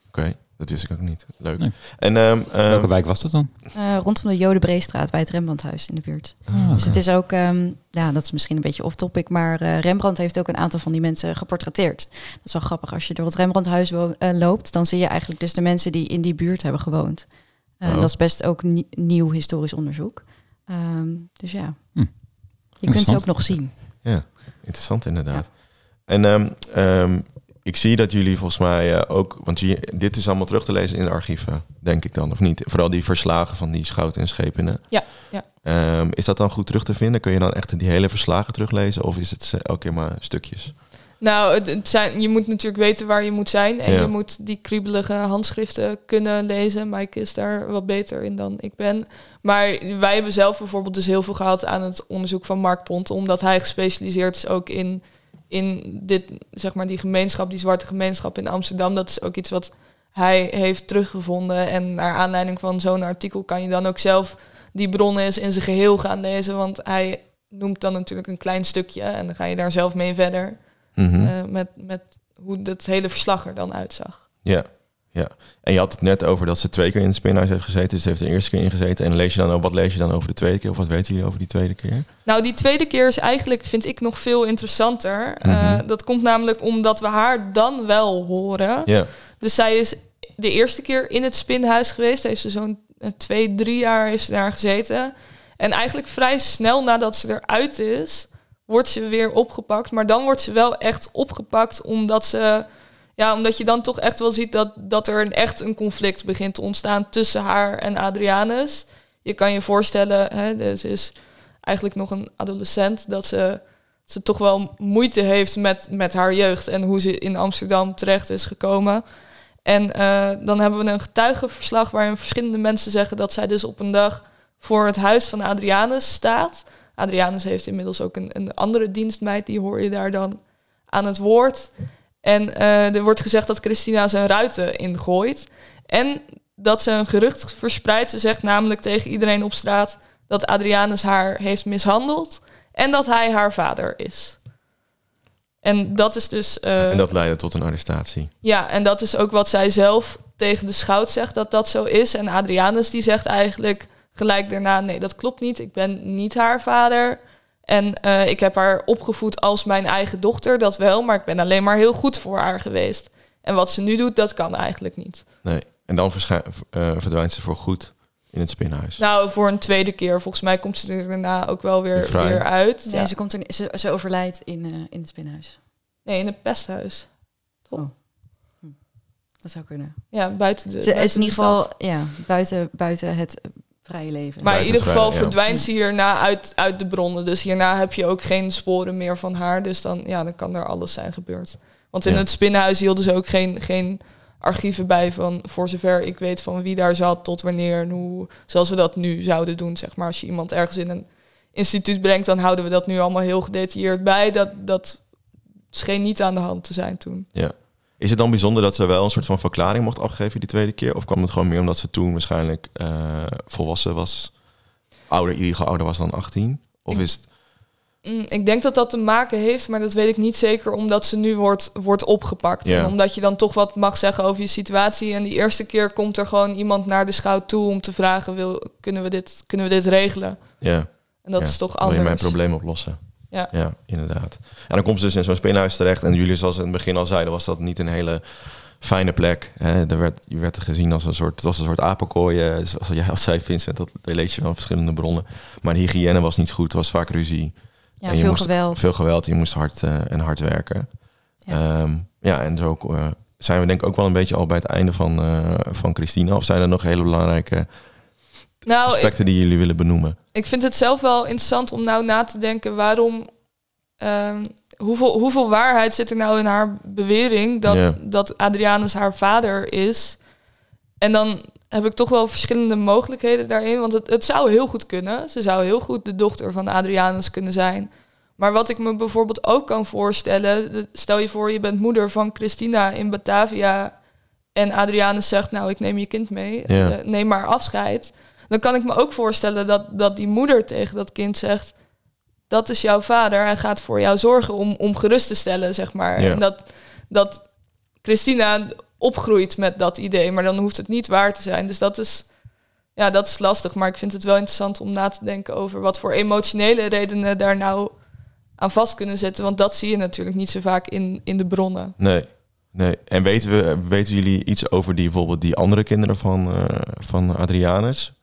oké. Dat wist ik ook niet. Leuk. Nee. En ehm, ehm, Welke wijk was dat dan? Eh, rondom de Jodenbreestraat bij het Rembrandthuis in de buurt. Ah, Dus het is ook, ehm, ja, dat is misschien een beetje off-topic, maar eh, Rembrandt heeft ook een aantal van die mensen geportretteerd. Dat is wel grappig. Als je door het Rembrandthuis wo- eh, loopt, dan zie je eigenlijk dus de mensen die in die buurt hebben gewoond. Eh, Oh. Dat is best ook nie- nieuw historisch onderzoek. Ehm, dus ja, Hm. je kunt ze ook nog zien. Interessant inderdaad. En ehm, ehm, ik zie dat jullie volgens mij eh, ook, want dit is allemaal terug te lezen in de archieven, denk ik dan, of niet? Vooral die verslagen van die schouten en schepenen. Ja, ja. Ehm, is dat dan goed terug te vinden? Kun je dan echt die hele verslagen teruglezen of is het elke keer maar stukjes? Nou, het, het zijn, je moet natuurlijk weten waar je moet zijn. En Ja. je moet die kriebelige handschriften kunnen lezen. Mike is daar wat beter in dan ik ben. Maar wij hebben zelf bijvoorbeeld dus heel veel gehad aan het onderzoek van Mark Pont. Omdat hij gespecialiseerd is ook in, in dit, zeg maar, die gemeenschap, die zwarte gemeenschap in Amsterdam. Dat is ook iets wat hij heeft teruggevonden. En naar aanleiding van zo'n artikel kan je dan ook zelf die bronnen eens in zijn geheel gaan lezen. Want hij noemt dan natuurlijk een klein stukje. En dan ga je daar zelf mee verder. Mhm. Eh, met, met hoe het hele verslag er dan uitzag. Ja, ja. En je had het net over dat ze twee keer in het spinhuis heeft gezeten. Dus ze heeft de eerste keer in gezeten. En lees je dan, ook- wat lees je dan over de tweede keer? Of wat weten jullie over die tweede keer? Nou, die tweede keer is eigenlijk, vind ik, nog veel interessanter. Eh, Mhm. dat komt namelijk omdat we haar dan wel horen. Ja, Dus zij is de eerste keer in het spinhuis geweest. Heeft ze zo'n eh, twee, drie jaar ze daar gezeten. En eigenlijk vrij snel nadat ze eruit is, wordt ze weer opgepakt. Maar dan wordt ze wel echt opgepakt omdat ze... Ja, omdat je dan toch echt wel ziet dat, dat er een, echt een conflict begint te ontstaan tussen haar en Adrianus. Je kan je voorstellen, hè, dus ze is eigenlijk nog een adolescent, dat ze, ze toch wel moeite heeft met, met haar jeugd en hoe ze in Amsterdam terecht is gekomen. En eh, dan hebben we een getuigenverslag waarin verschillende mensen zeggen dat zij dus op een dag voor het huis van Adrianus staat. Adrianus heeft inmiddels ook een, een andere dienstmeid, die hoor je daar dan aan het woord. En eh, er wordt gezegd dat Christina zijn ruiten ingooit. En dat ze een gerucht verspreidt. Ze zegt namelijk tegen iedereen op straat dat Adrianus haar heeft mishandeld. En dat hij haar vader is. En dat is dus. eh, en dat leidde tot een arrestatie. ja, en dat is ook wat zij zelf tegen de schout zegt dat dat zo is. En Adrianus die zegt eigenlijk gelijk daarna: nee, dat klopt niet. Ik ben niet haar vader. En eh, ik heb haar opgevoed als mijn eigen dochter, dat wel. Maar ik ben alleen maar heel goed voor haar geweest. En wat ze nu doet, dat kan eigenlijk niet. Nee. En dan eh, verdwijnt ze voor goed in het spinhuis. Nou, voor een tweede keer. Volgens mij komt ze er daarna ook wel weer, Weer uit. Nee, Ja. ze, komt er, ze, ze overlijdt in, eh, in het spinhuis. Nee, in het pesthuis. Dat zou kunnen. Ja, buiten de. Ze buiten is in de ieder geval ja, buiten, buiten het vrije leven. Maar in ieder geval vrije, ja. verdwijnt ze hierna uit, uit de bronnen. Dus hierna heb je ook geen sporen meer van haar. Dus dan, ja, dan kan er alles zijn gebeurd. Want in Ja. het spinnenhuis hielden ze ook geen, geen archieven bij van... voor zover ik weet van wie daar zat, tot wanneer en hoe... zoals we dat nu zouden doen, zeg maar. Als je iemand ergens in een instituut brengt... dan houden we dat nu allemaal heel gedetailleerd bij. Dat, dat scheen niet aan de hand te zijn toen. Ja. Is het dan bijzonder dat ze wel een soort van verklaring mocht afgeven die tweede keer? Of kwam het gewoon meer omdat ze toen waarschijnlijk eh, volwassen was? Ouder, geval ouder was dan 18? Of Ik- is het... Mm, ik denk dat dat te maken heeft, maar dat weet ik niet zeker, omdat ze nu wordt, wordt opgepakt. En omdat je dan toch wat mag zeggen over je situatie. En die eerste keer komt er gewoon iemand naar de schout toe om te vragen: wil, kunnen, we dit, kunnen we dit regelen? Ja, En dat is toch wil anders. je mijn probleem oplossen? Ja. ja, inderdaad. En dan komt ze dus in zo'n spinhuis terecht. En jullie, zoals in het begin al zeiden, was dat niet een hele fijne plek. Hè? Er werd, je werd gezien als een soort, het was een soort apenkooi. Zoals jij al zei, Vincent, dat lees je van verschillende bronnen. Maar de hygiëne was niet goed, er was vaak ruzie. ja, en je veel moest- geweld. Veel geweld, je moest hard eh, en hard werken. Ja. Ja, ja en zo eh, zijn we denk ik ook wel een beetje al bij het einde van, eh, van Christina. Of zijn er nog hele belangrijke Nou, ik, aspecten die jullie willen benoemen? ik vind het zelf wel interessant om nou na te denken waarom. ehm, hoeveel, hoeveel waarheid zit er nou in haar bewering dat, dat Adrianus haar vader is? En dan heb ik toch wel verschillende mogelijkheden daarin. Want het, het zou heel goed kunnen. Ze zou heel goed de dochter van Adrianus kunnen zijn. Maar wat ik me bijvoorbeeld ook kan voorstellen. Stel je voor, je bent moeder van Christina in Batavia. En Adrianus zegt, nou, ik neem je kind mee. Ja. eh, neem maar afscheid. Dan kan ik me ook voorstellen dat, dat die moeder tegen dat kind zegt... dat is jouw vader, hij gaat voor jou zorgen om, om gerust te stellen, zeg maar. Ja. En dat, dat Christina opgroeit met dat idee, maar dan hoeft het niet waar te zijn. Dus dat is, ja, dat is lastig. Maar ik vind het wel interessant om na te denken over wat voor emotionele redenen daar nou aan vast kunnen zitten. Want dat zie je natuurlijk niet zo vaak in, in de bronnen. Nee. nee. En weten, we, weten jullie iets over die, bijvoorbeeld die andere kinderen van, eh, van Adrianus?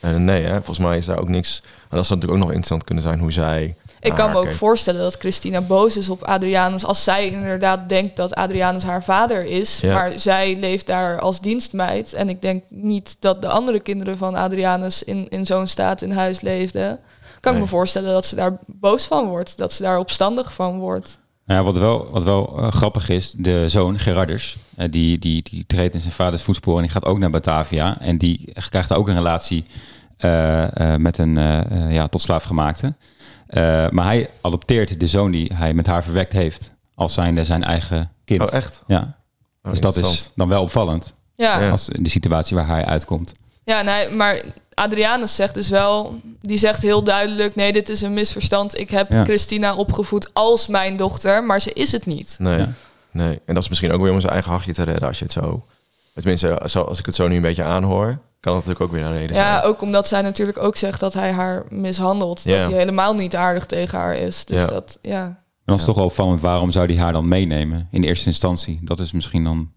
Eh, nee, hè? volgens mij is daar ook niks. En dat zou natuurlijk ook nog interessant kunnen zijn hoe zij. Ik kan me ook voorstellen dat Christina boos is op Adrianus als zij inderdaad denkt dat Adrianus haar vader is. Ja. Maar zij leeft daar als dienstmeid. En ik denk niet dat de andere kinderen van Adrianus in, in zo'n staat in huis leefden. Kan ik me voorstellen dat ze daar boos van wordt. Dat ze daar opstandig van wordt. Nou ja, wat wel, wat wel eh, grappig is, de zoon Gerardus, eh, die, die, die treedt in zijn vaders voetsporen en die gaat ook naar Batavia. En die krijgt ook een relatie eh, eh, met een ja, tot slaafgemaakte. Eh, maar hij adopteert de zoon die hij met haar verwekt heeft als zijnde zijn eigen kind. Oh, echt? Ja, Oh, dus dat is dan wel opvallend Ja, Ja. als de situatie waar hij uitkomt. ja nee, maar Adrianus zegt dus wel, die zegt heel duidelijk, nee, dit is een misverstand. Ik heb Ja. Christina opgevoed als mijn dochter, maar ze is het niet. Nee. Ja. nee. En dat is misschien ook weer om zijn eigen hachje te redden als je het zo. Tenminste, zo, als ik het zo nu een beetje aanhoor, kan dat natuurlijk ook weer een reden Ja, zijn. ook omdat zij natuurlijk ook zegt dat hij haar mishandelt. Ja. Dat hij helemaal niet aardig tegen haar is. Dus Ja. dat, ja. En dat is Ja. toch wel opvallend, waarom zou hij haar dan meenemen in eerste instantie? Dat is misschien dan...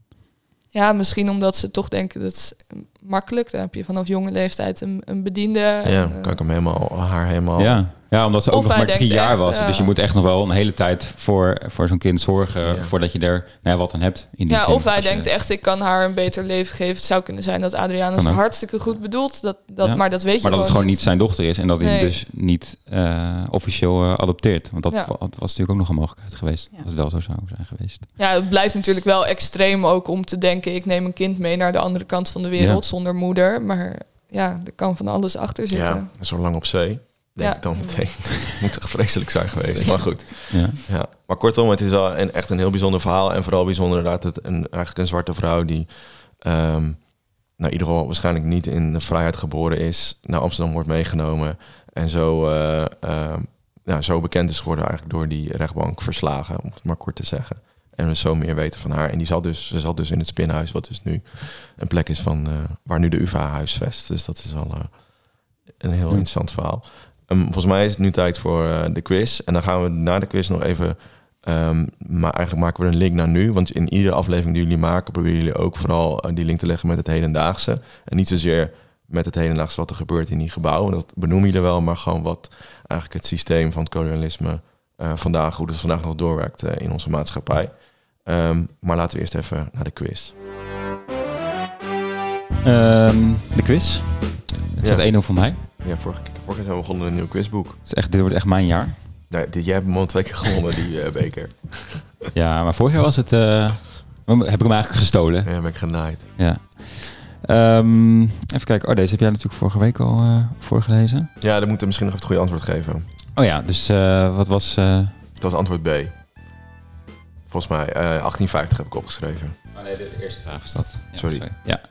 ja, misschien omdat ze toch denken dat is makkelijk. Dan heb je vanaf jonge leeftijd een, een bediende. Ja, en, eh, kan ik hem helemaal, haar helemaal. Ja. Ja, omdat ze ook Of nog hij maar drie jaar echt, was. Dus je moet echt nog wel een hele tijd voor, voor zo'n kind zorgen... Ja. voordat je er nou ja, wat aan hebt. In die ja, zin. of hij je- denkt echt, ik kan haar een beter leven geven. Het zou kunnen zijn dat het ook. hartstikke goed bedoelt. Dat, dat, Ja. Maar dat weet je Maar dat het gewoon niet zijn dochter is en dat hij hem Nee. dus niet eh, officieel eh, adopteert. Want dat was natuurlijk ook nog een mogelijkheid geweest. Ja. Als het wel zo zou zijn geweest. Ja, het blijft natuurlijk wel extreem ook om te denken... ik neem een kind mee naar de andere kant van de wereld Ja. zonder moeder. Maar ja, er kan van alles achter zitten. Ja, zo lang op zee. Denk Ja. ik dan meteen. (laughs) Moet echt vreselijk zijn geweest. Maar goed. Ja. Ja. Maar kortom, het is wel een, echt een heel bijzonder verhaal. En vooral bijzonder inderdaad het een, eigenlijk een zwarte vrouw die... ehm, nou, in ieder geval waarschijnlijk niet in de vrijheid geboren is... naar Amsterdam wordt meegenomen. En zo, eh, ehm, nou, zo bekend is geworden eigenlijk door die rechtbank verslagen. Om het maar kort te zeggen. En we zo meer weten van haar. En die zat dus, ze zat dus in het spinhuis, wat dus nu een plek is van eh, waar nu de UvA huisvest. Dus dat is wel eh, een heel Ja. interessant verhaal. Ehm, volgens mij is het nu tijd voor eh, de quiz. En dan gaan we na de quiz nog even. ehm, maar eigenlijk maken we een link naar nu. Want in iedere aflevering die jullie maken, proberen jullie ook vooral eh, die link te leggen met het hedendaagse. En niet zozeer met het hedendaagse wat er gebeurt in die gebouwen. Dat benoemen jullie wel, maar gewoon wat eigenlijk het systeem van het kolonialisme eh, vandaag, hoe het vandaag nog doorwerkt in onze maatschappij. Ehm, maar laten we eerst even naar de quiz. Ehm, de quiz. Het staat 1-0 voor mij. Ja, vorige keer, vorige keer zijn we begonnen met een nieuw quizboek. Het is echt, dit wordt echt mijn jaar. Nou, dit, jij hebt hem al twee keer gewonnen, die eh, beker. (laughs) Ja, maar vorig jaar was het... eh, heb ik hem eigenlijk gestolen. Ja, ben ik genaaid. Ja. Ehm, even kijken. Oh, deze heb jij natuurlijk vorige week al eh, voorgelezen. Ja, dan moeten we misschien nog even het goede antwoord geven. Oh ja, dus wat was... Dat was antwoord B. Volgens mij, eh 1850 heb ik opgeschreven. Oh nee, de eerste vraag was dat. Ja, Sorry. Ja.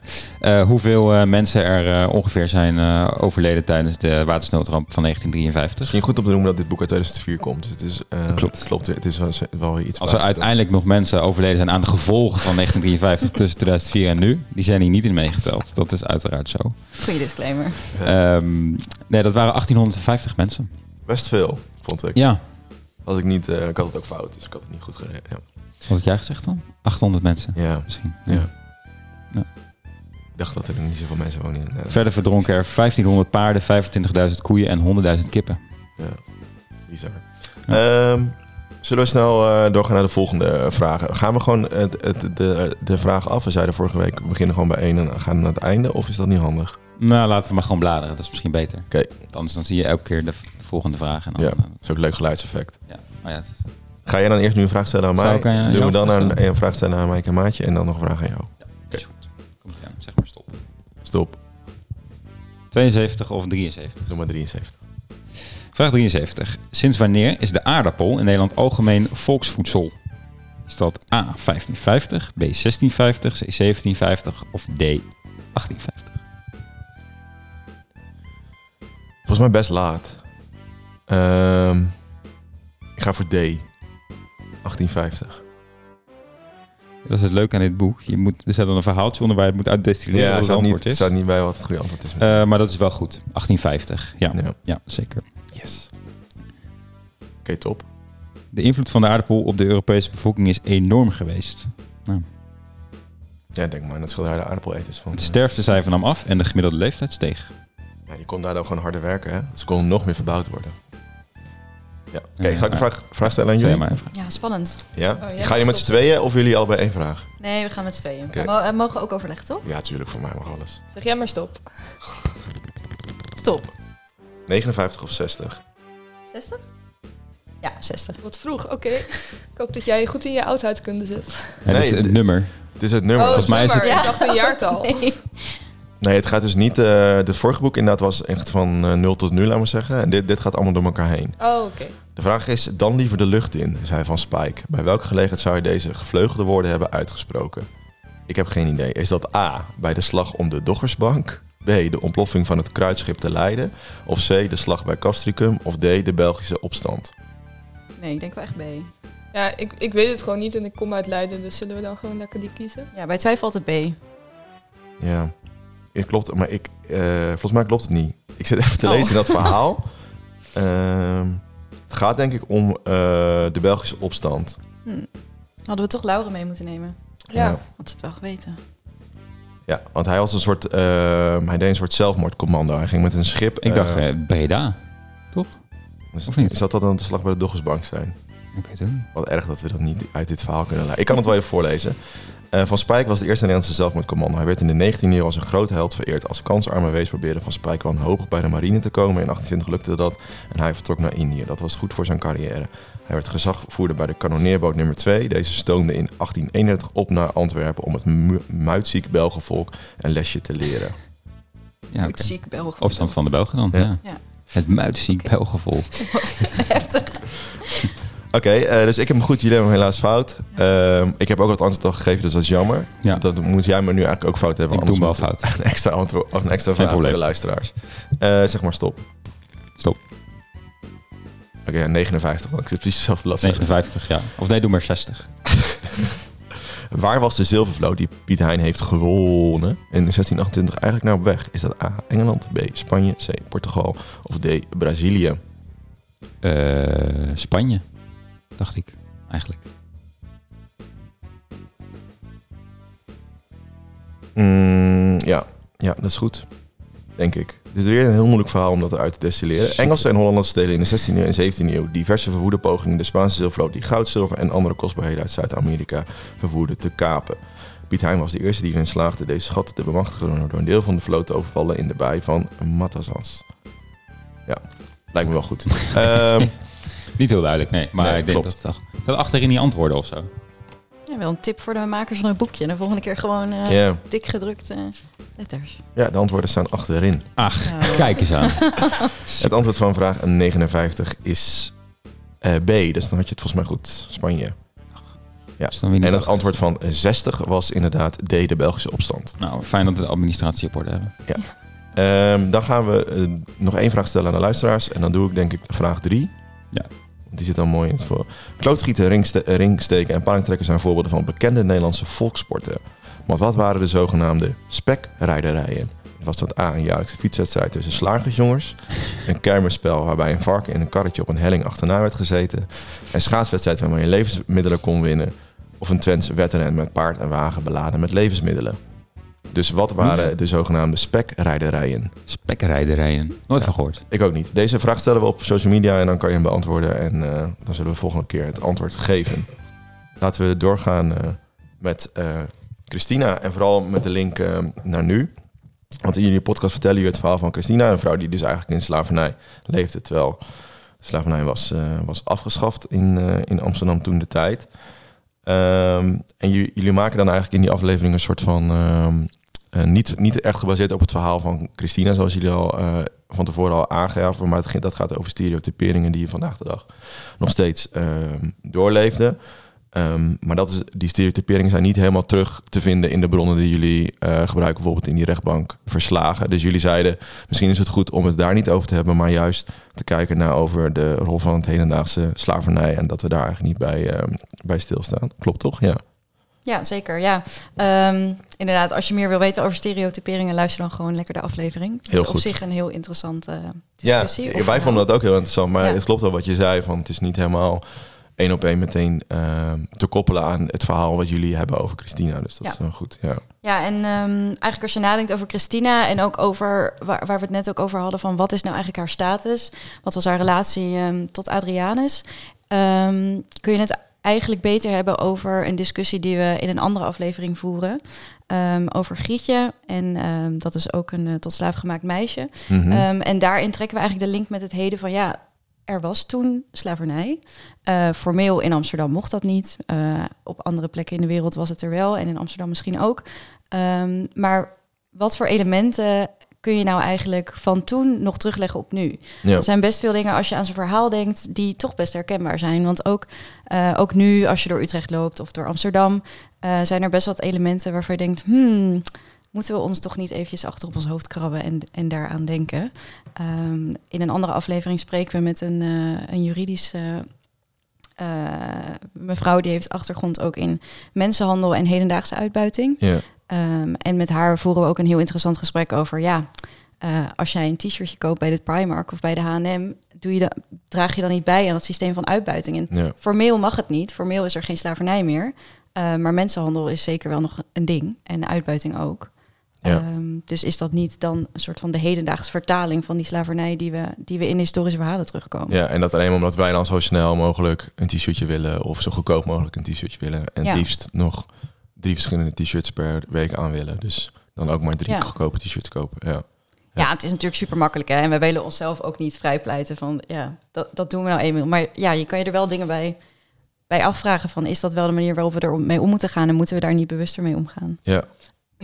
Eh, hoeveel eh, mensen er eh, ongeveer zijn eh, overleden tijdens de watersnoodramp van 1953? Misschien goed om te noemen dat dit boek uit 2004 komt. Dus het is, eh, Klopt. klopt. Het is wel, iets Als er uiteindelijk nog mensen overleden zijn aan de gevolgen van 1953 (laughs) tussen 2004 en nu, die zijn hier niet in meegeteld. Dat is uiteraard zo. Goeie disclaimer. Ehm, nee, dat waren 1850 mensen. Best veel, vond ik. Ja. Had ik niet, eh, ik had het ook fout, dus ik had het niet goed gereden. Ja. Wat had jij gezegd dan? 800 mensen ja. misschien. Ja. Ja. Dacht dat er nog niet zoveel mensen wonen in Nederland. Verder verdronken er 1500 paarden, 25.000 koeien en 100.000 kippen. Ja, bizar. Ja. Ehm, Zullen we snel eh, doorgaan naar de volgende vragen? Gaan we gewoon het, het, de, de vragen af? We zeiden vorige week, we beginnen gewoon bij één en gaan naar het einde. Of is dat niet handig? Nou, laten we maar gewoon bladeren. Dat is misschien beter. Oké. Anders dan zie je elke keer de, de volgende vraag. En dan, Ja, eh, dat is ook een leuk geluidseffect. ja. Oh ja, Ga jij dan eerst nu een vraag stellen aan mij? Doen we dan een, een vraag stellen aan Mike en Maatje en dan nog een vraag aan jou. Zeg maar stop. Stop. 72 of 73? Doe maar 73. Vraag 73. Sinds wanneer is de aardappel in Nederland algemeen volksvoedsel? Is dat A 1550, B 1650, C 1750 of D 1850? Volgens mij best laat. Ehm, ik ga voor D. 1850. Dat is het leuke aan dit boek. Je moet, er staat dan een verhaaltje onder waar je het moet uitdestilleren Ja, wat het niet, antwoord het is. staat niet bij wat het goede antwoord is. Eh, maar dat is wel goed. 1850. Ja, ja. ja zeker. Yes. Oké, top. De invloed van de aardappel op de Europese bevolking is enorm geweest. Ja, denk maar. Dat schilderij de aardappeleters van. Het sterftecijfer nam af en de gemiddelde leeftijd steeg. Ja, je kon daardoor gewoon harder werken, hè? Ze konden nog meer verbouwd worden. Ja. Oké, Ja, ga ik een ja. vraag, vraag stellen aan jullie? je maar even. Ja, spannend. Ja? Oh, jij Ga je mag met z'n tweeën of jullie allebei één vraag? Nee, we gaan met z'n tweeën. Mo- eh, mogen we ook overleggen, toch? Ja, tuurlijk. Voor mij mag alles. Zeg jij maar stop. Stop. 59 of 60? 60? Ja, 60. Wat vroeg, oké. Ik hoop dat jij goed in je oudheidkunde zit. Ja, is Nee, het nummer. Het is het nummer. oh, volgens mij is het-. Ja. Ik dacht een jaartal. (laughs) Nee. Nee, het gaat dus niet... eh het vorige boek inderdaad was echt van eh 0 tot nu, laten we zeggen. En dit, dit gaat allemaal door elkaar heen. Oh, oké. De vraag is, dan liever de lucht in, zei Van Spijk. Bij welke gelegenheid zou je deze gevleugelde woorden hebben uitgesproken? Ik heb geen idee. Is dat A, bij de slag om de Doggersbank? B, de ontploffing van het kruidschip te Leiden? Of C, de slag bij Castricum? Of D, de Belgische opstand? nee, ik denk wel echt B. Ja, ik, ik weet het gewoon niet en ik kom uit Leiden, dus zullen we dan gewoon lekker die kiezen? Ja, bij twijfel altijd B. Ja, het klopt, maar ik, eh, volgens mij klopt het niet. Ik zit even te Oh. lezen in dat verhaal. (laughs) Ehm, het gaat denk ik om eh, de Belgische opstand. Hm. Hadden we toch Laura mee moeten nemen? Ja. Had ze het wel geweten. Ja, want hij was een soort, ehm, hij deed een soort zelfmoordcommando. Hij ging met een schip. Ik eh, dacht eh, Breda. dus- of niet? Zou dat dan de slag bij de Doggersbank zijn? Ik weet het niet. Wat erg dat we dat niet uit dit verhaal kunnen leiden. Ik kan het wel even voorlezen. Eh, van Spijk was de eerste Nederlandse zelfmoordcommando. Hij werd in de 19e eeuw als een groot held vereerd. Als kansarme wees probeerde Van Spijk wanhopig bij de marine te komen. In 1820 lukte dat en hij vertrok naar Indië. Dat was goed voor zijn carrière. Hij werd gezagvoerder bij de kanonneerboot nummer 2. Deze stoomde in 1831 op naar Antwerpen om het mu- muitziek Belgenvolk een lesje te leren. Ja, oké. Ziek België. Opstand van de Belgen dan, Ja. ja. Ja. Het muitziek Belgenvolk. (laughs) Heftig. (laughs) Oké, eh, dus ik heb hem goed, jullie hebben hem helaas fout. Ehm, ik heb ook het antwoord al gegeven, dus dat is jammer. Ja, Dat moet jij me nu eigenlijk ook fout hebben. ik doe hem wel anders fout. (laughs) Een extra antwoord of een extra vraag voor de luisteraars. Eh, zeg maar stop. Stop. Oké, ja, 59, want ik zit precies dezelfde bladzijde. 59, ja. Of nee, doe maar 60. (laughs) Waar was de zilvervloot die Piet Hein heeft gewonnen in 1628 eigenlijk nou op weg? Is dat A, Engeland, B, Spanje, C, Portugal of D, Brazilië? Eh, Spanje, dacht ik, eigenlijk. Mm, ja. ja, dat is goed. Denk ik. Dit is weer een heel moeilijk verhaal om dat eruit te destilleren. Super. Engelse en Hollandse delen in de 16e en 17e eeuw diverse verwoede pogingen de Spaanse zilvervloot die goud, zilver en andere kostbaarheden uit Zuid-Amerika vervoerde te kapen. Piet Hein was de eerste die erin slaagde deze schatten te bemachtigen door een deel van de vloot te overvallen in de baai van Matazans. Ja, lijkt me wel goed. (laughs) Ehm, Niet heel duidelijk, nee. Maar Nee, ik denk klopt. dat het toch... Dat achterin die antwoorden of zo. Ja, wel een tip voor de makers van het boekje. De volgende keer gewoon eh, ja. dik gedrukte letters. ja, de antwoorden staan achterin. Ach, Oh. kijk eens aan. (laughs) Het antwoord van vraag 59 is eh, B, dus dan had je het volgens mij goed. Spanje. Ja. Niet En het achter. antwoord van 60 was inderdaad D, de Belgische opstand. Nou, fijn dat we de administratie op orde hebben. Ehm, dan gaan we eh, nog één vraag stellen aan de luisteraars. En dan doe ik denk ik vraag 3. Ja. Want die zit dan mooi in het voor. Eh, ringsteken en palingtrekken zijn voorbeelden van bekende Nederlandse volkssporten. Maar wat waren de zogenaamde spekrijderijen? Was dat A, een jaarlijkse fietswedstrijd tussen slagersjongens? Een kermisspel waarbij een varken in een karretje op een helling achterna werd gezeten? Een schaatswedstrijd waarmee je levensmiddelen kon winnen? Of een Twentse wedren met paard en wagen beladen met levensmiddelen? Dus wat waren de zogenaamde spekrijderijen? Spekrijderijen. Nooit van gehoord. Ik ook niet. Deze vraag stellen we op social media en dan kan je hem beantwoorden. En eh, dan zullen we volgende keer het antwoord geven. Laten we doorgaan eh, met eh, Christina en vooral met de link naar nu. Want in jullie podcast vertellen jullie het verhaal van Christina, een vrouw die dus eigenlijk in slavernij leefde, terwijl slavernij was, was afgeschaft in, in Amsterdam toen de tijd. Ehm, en ju- jullie maken dan eigenlijk in die aflevering een soort van ehm, eh, niet, niet echt gebaseerd op het verhaal van Christina, zoals jullie al eh, van tevoren al aangaven, maar het, dat gaat over stereotyperingen die je vandaag de dag nog steeds ehm, doorleefde. Ehm, maar dat is, die stereotyperingen zijn niet helemaal terug te vinden in de bronnen die jullie eh, gebruiken, bijvoorbeeld in die rechtbank verslagen. Dus jullie zeiden, misschien is het goed om het daar niet over te hebben, maar juist te kijken naar over de rol van het hedendaagse slavernij en dat we daar eigenlijk niet bij, ehm, bij stilstaan. Klopt toch? Ja. Ja, zeker. Ja. Ehm, inderdaad, als je meer wil weten over stereotyperingen, luister dan gewoon lekker de aflevering. Heel is op goed. zich een heel interessante Ja, discussie. of wij vonden dat ook heel interessant. Maar Ja. het klopt wel wat je zei. Van het is niet helemaal één op één meteen ehm, te koppelen aan het verhaal wat jullie hebben over Christina. Dus dat Ja. is wel goed. Ja. Ja, en ehm, eigenlijk als je nadenkt over Christina en ook over waar, waar we het net ook over hadden van wat is nou eigenlijk haar status, wat was haar relatie ehm, tot Adrianus, kun je het eigenlijk beter hebben over een discussie die we in een andere aflevering voeren over Grietje en dat is ook een eh, tot slaaf gemaakt meisje. Mhm. En daarin trekken we eigenlijk de link met het heden van ja, er was toen slavernij. Eh, formeel in Amsterdam mocht dat niet. Eh, op andere plekken in de wereld was het er wel en in Amsterdam misschien ook. Ehm, maar wat voor elementen kun je nou eigenlijk van toen nog terugleggen op nu? ja. Er zijn best veel dingen als je aan zijn verhaal denkt die toch best herkenbaar zijn. Want ook, eh, ook nu als je door Utrecht loopt of door Amsterdam, zijn er best wat elementen waarvan je denkt, hmm, moeten we ons toch niet eventjes achter op ons hoofd krabben en, en daaraan denken. Ehm, in een andere aflevering spreken we met een, eh, een juridische eh, mevrouw die heeft achtergrond ook in mensenhandel en hedendaagse uitbuiting. ja. Ehm, en met haar voeren we ook een heel interessant gesprek over, ja, eh, als jij een t-shirtje koopt bij de Primark of bij de H&M, doe je draag je dan niet bij aan het systeem van uitbuiting. En ja. formeel mag het niet, formeel is er geen slavernij meer, maar mensenhandel is zeker wel nog een ding en uitbuiting ook. Ja. Ehm, dus is dat niet dan een soort van de hedendaagse vertaling van die slavernij die we, die we in historische verhalen terugkomen? Ja, en dat alleen omdat wij dan zo snel mogelijk een t-shirtje willen of zo goedkoop mogelijk een t-shirtje willen. En Ja. liefst nog drie verschillende t-shirts per week aan willen. Dus dan ook maar drie Ja. goedkope t-shirts kopen. Ja. Ja, het is natuurlijk super makkelijk hè. En we willen onszelf ook niet vrijpleiten van ja, dat, dat doen we nou eenmaal. Maar ja, je kan je er wel dingen bij, bij afvragen van is dat wel de manier waarop we er mee om moeten gaan en moeten we daar niet bewuster mee omgaan? ja.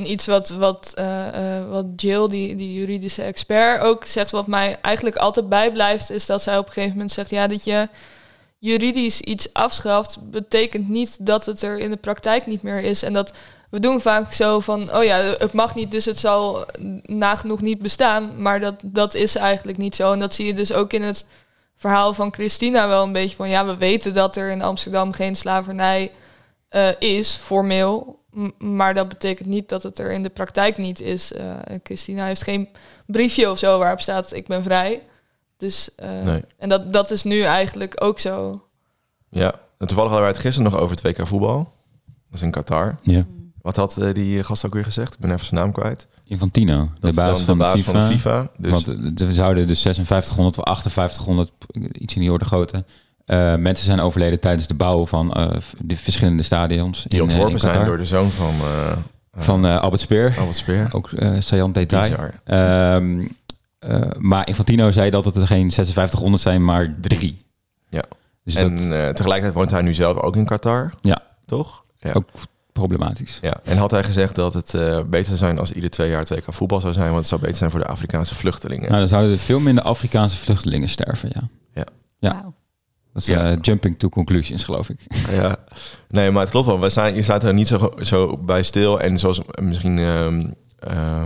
Iets wat, wat, eh, eh, wat Jill, die, die juridische expert, ook zegt, wat mij eigenlijk altijd bijblijft, is dat zij op een gegeven moment zegt, ja, dat je juridisch iets afschaft, betekent niet dat het er in de praktijk niet meer is. En dat we doen vaak zo van, oh ja, het mag niet, dus het zal nagenoeg niet bestaan. Maar dat, dat is eigenlijk niet zo. En dat zie je dus ook in het verhaal van Christina wel een beetje van, ja, we weten dat er in Amsterdam geen slavernij eh, is, formeel. Maar dat betekent niet dat het er in de praktijk niet is. Eh, Christina heeft geen briefje of zo waarop staat ik ben vrij. Dus, eh, Nee. En dat, dat is nu eigenlijk ook zo. ja. En toevallig hadden wij het gisteren nog over het WK voetbal. Dat is in Qatar. Ja. Wat had eh, die gast ook weer gezegd? Ik ben even zijn naam kwijt. Infantino, de baas, van, de baas de FIFA. van de FIFA. Dus Want we zouden dus 5600 of 5800, iets in die orde grootte, eh, mensen zijn overleden tijdens de bouw van eh, de verschillende stadions. die in, eh, ontworpen in zijn door de zoon van, Van eh, Albert Speer. Albert Speer. Ook eh saillant detail. Ehm, eh, maar Infantino zei dat het er geen 5600 zijn, maar drie. Ja. Dus en dat eh, tegelijkertijd woont hij nu zelf ook in Qatar. Ja. Toch? Ja. ook problematisch. Ja, en had hij gezegd dat het eh, beter zou zijn als ieder twee jaar twee keer voetbal zou zijn, want het zou beter zijn voor de Afrikaanse vluchtelingen. Nou, dan zouden er veel minder Afrikaanse vluchtelingen sterven, ja. Ja. Wauw. Dat is Ja. eh, jumping to conclusions, geloof ik. (laughs) Ja, nee, maar het klopt wel. We staan, je staat er niet zo, zo bij stil. En zoals misschien, ehm, eh,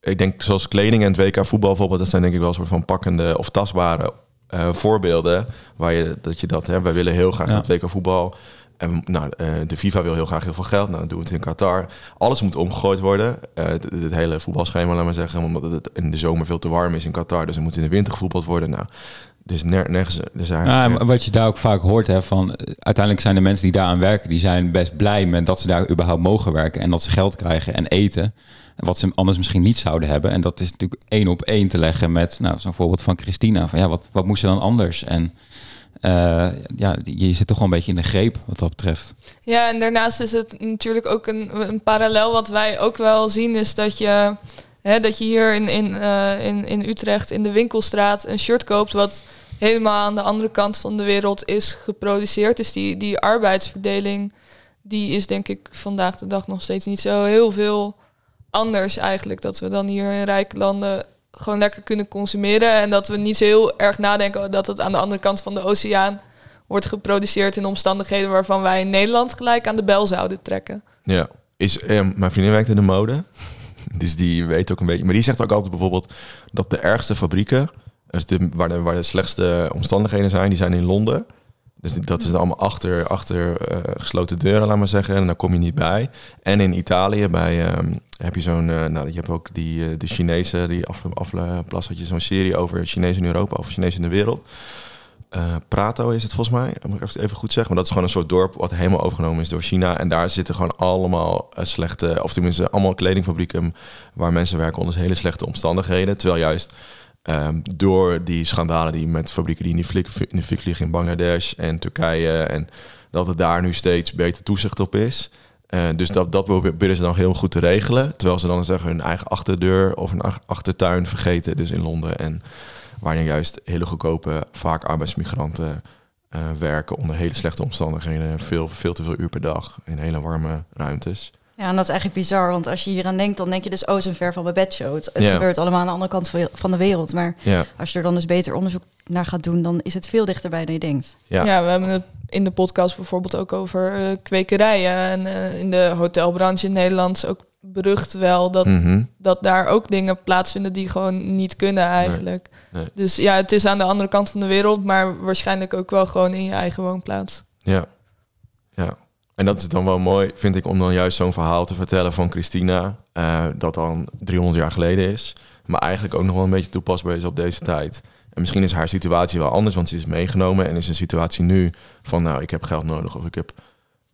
ik denk zoals kleding en het WK voetbal bijvoorbeeld, dat zijn denk ik wel een soort van pakkende of tastbare eh, voorbeelden. Waar je dat je dat, hè, wij willen heel graag Ja. dat WK voetbal. En nou, eh, de FIFA wil heel graag heel veel geld. Nou, dan doen we het in Qatar. Alles moet omgegooid worden. Eh, het, het hele voetbalschema, laat maar zeggen. Omdat het in de zomer veel te warm is in Qatar. Dus er moet in de winter gevoetbald worden. Nou, Dus ner nergens... Dus Ja, eigenlijk, maar wat je daar ook vaak hoort, hè, van eh, uiteindelijk zijn de mensen die daaraan werken, die zijn best blij met dat ze daar überhaupt mogen werken en dat ze geld krijgen en eten. Wat ze anders misschien niet zouden hebben. En dat is natuurlijk één op één te leggen met nou, zo'n voorbeeld van Christina. Van ja, wat, wat moest ze dan anders? En eh, ja, je zit toch wel een beetje in de greep wat dat betreft. Ja, en daarnaast is het natuurlijk ook een, een parallel wat wij ook wel zien, is dat je, dat je hier in, in, eh, in, in Utrecht in de winkelstraat een shirt koopt wat helemaal aan de andere kant van de wereld is geproduceerd. Dus die, die arbeidsverdeling, die is denk ik vandaag de dag nog steeds niet zo heel veel anders eigenlijk. Dat we dan hier in rijke landen gewoon lekker kunnen consumeren en dat we niet zo heel erg nadenken dat het aan de andere kant van de oceaan wordt geproduceerd in omstandigheden waarvan wij in Nederland gelijk aan de bel zouden trekken. Ja. Is, eh, mijn vriendin werkt in de mode. Dus die weet ook een beetje. Maar die zegt ook altijd bijvoorbeeld dat de ergste fabrieken, dus de, waar, de, slechtste omstandigheden zijn, die zijn in Londen. Dus dat is allemaal achter, achter eh, gesloten deuren, laat maar zeggen. En daar kom je niet bij. En in Italië bij, ehm, heb je zo'n... eh, nou, je hebt ook die, eh, de Chinezen, die af, afplas had je zo'n serie over Chinezen in Europa, over Chinezen in de wereld. Eh, Prato is het volgens mij, moet ik even- goed zeggen. Maar dat is gewoon een soort dorp wat helemaal overgenomen is door China. En daar zitten gewoon allemaal eh, slechte, of tenminste allemaal kledingfabrieken waar mensen werken onder hele slechte omstandigheden. Terwijl juist ehm, door die schandalen die met fabrieken die in de in fik vliegen in Bangladesh en Turkije en dat het daar nu steeds beter toezicht op is. Eh, dus dat, dat proberen ze dan heel goed te regelen. Terwijl ze dan zeggen hun eigen achterdeur of ach- achtertuin vergeten. Dus in Londen en waarin juist hele goedkope, vaak arbeidsmigranten eh, werken onder hele slechte omstandigheden. Veel, veel te veel uur per dag in hele warme ruimtes. Ja, en dat is eigenlijk bizar, want als je hier aan denkt, dan denk je dus, oh, zo'n ver van mijn bedshow. Het, het gebeurt allemaal aan de andere kant van- de wereld. Maar als je er dan dus beter onderzoek naar gaat doen, dan is het veel dichterbij dan je denkt. ja. Ja, we hebben het in de podcast bijvoorbeeld ook over eh, kwekerijen. En eh, in de hotelbranche in Nederland is ook berucht wel dat, Mhm. dat daar ook dingen plaatsvinden die gewoon niet kunnen eigenlijk. Nee. Dus ja, het is aan de andere kant van de wereld, maar waarschijnlijk ook wel gewoon in je eigen woonplaats. Ja. ja. En dat is dan wel mooi, vind ik, om dan juist zo'n verhaal te vertellen van Christina. eh, dat dan 300 jaar geleden is. Maar eigenlijk ook nog wel een beetje toepasbaar is op deze tijd. En misschien is haar situatie wel anders, want ze is meegenomen. En is een situatie nu van, nou, ik heb geld nodig of ik heb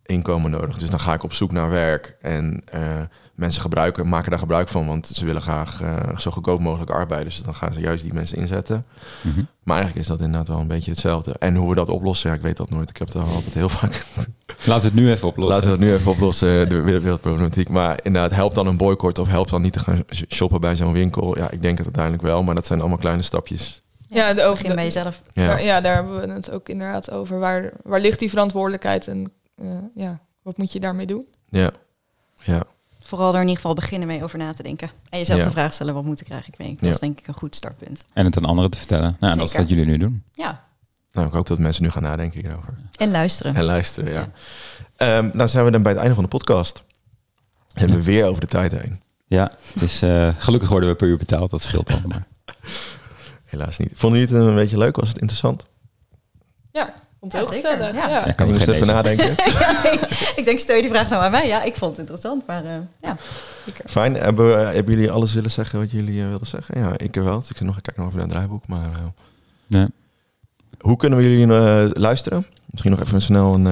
inkomen nodig. Dus dan ga ik op zoek naar werk. En eh, mensen gebruiken, maken daar gebruik van, want ze willen graag eh, zo goedkoop mogelijk arbeiden. Dus dan gaan ze juist die mensen inzetten. Mhm. Maar eigenlijk is dat inderdaad wel een beetje hetzelfde. En hoe we dat oplossen, ja, ik weet dat nooit. Ik heb het al altijd heel vaak Laten we het nu even oplossen. Laten we dat nu even oplossen, de wereld- wereldproblematiek. Maar inderdaad, helpt dan een boycott of helpt dan niet te gaan shoppen bij zo'n winkel? Ja, ik denk het uiteindelijk wel, maar dat zijn allemaal kleine stapjes. Ja, de over Begin de- bij jezelf. Ja, Maar ja, daar hebben we het ook inderdaad over. Waar, waar ligt die verantwoordelijkheid en eh, ja, wat moet je daarmee doen? ja, ja. Vooral er in ieder geval beginnen mee over na te denken. En jezelf Ja. de vraag stellen, wat moet ik eigenlijk mee? Dat Ja. is denk ik een goed startpunt. En het aan anderen te vertellen. Nou, en dat is wat jullie nu doen. Ja, Nou, ik hoop dat mensen nu gaan nadenken hierover. en luisteren. En luisteren, ja. Ehm, nou zijn we dan bij het einde van de podcast. En we weer over de tijd heen. Ja, dus eh, gelukkig worden we per uur betaald. Dat scheelt. Maar. (laughs) Helaas niet. Vonden jullie het een beetje leuk? Was het interessant? Ja, vond Ja, het heel gezellig. ja. Kan je nog eens even nadenken? (laughs) Ja, ik, ik denk, stel je die vraag nou aan mij. Ja, ik vond het interessant, maar eh, ja, zeker. Fijn. Hebben, we- hebben jullie alles willen zeggen wat jullie eh, wilden zeggen? Ja, ik wel. Dus ik zit nog kijken over naar het draaiboek. Maar eh, Nee. hoe kunnen we jullie eh, luisteren? Misschien nog even snel een...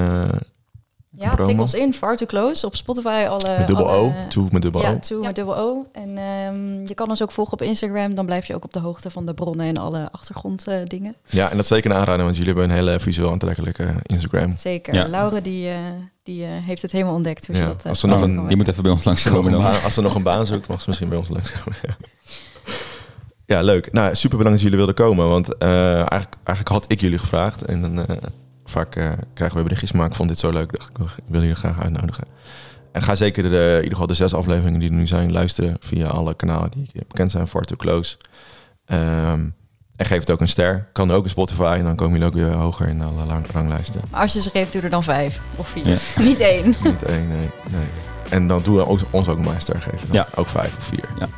eh, Ja, Promo. tik ons in, Far Too Close, op Spotify. Alle, met dubbel alle- O. Toe met dubbel Ja, O. toe Ja. met dubbel O. En ehm, je kan ons ook volgen op Instagram. Dan blijf je ook op de hoogte van de bronnen en alle achtergronddingen. Ja, en dat is zeker een aanrader, want jullie hebben een hele visueel aantrekkelijke Instagram. Zeker. Ja. Laure die, eh, die eh, heeft het helemaal ontdekt. Hoe ze Ja, dat, eh, als er nog een-. Die moet even bij ons Als ze, langskomen dan. baan, als ze nog een baan zoekt, mag ze misschien bij ons langskomen. Ja. ja, leuk. Nou, super bedankt dat jullie wilden komen, want eh, eigenlijk, eigenlijk had ik jullie gevraagd. En dan eh, vaak eh, krijgen we berichtjes, maar ik vond dit zo leuk, dacht ik, ik wil jullie graag uitnodigen. En ga zeker de, in ieder geval de zes afleveringen die er nu zijn luisteren via alle kanalen die bekend zijn, Far Too Close. Ehm, en geef het ook een ster. Kan ook in Spotify en dan komen jullie ook weer hoger in alle rang- ranglijsten. Als je ze geeft, doe er dan vijf of vier. Ja. (laughs) Niet één. (laughs) Niet één, nee, nee. En dan doen we ook, ons ook maar een ster geven. dan. Ja. Ook vijf of vier.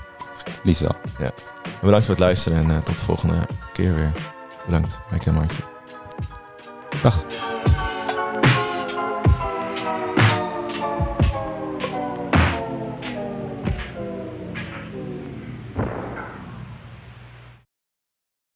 Liefst wel. Bedankt voor het luisteren en eh, tot de volgende keer weer. Bedankt, Mike en Martje. par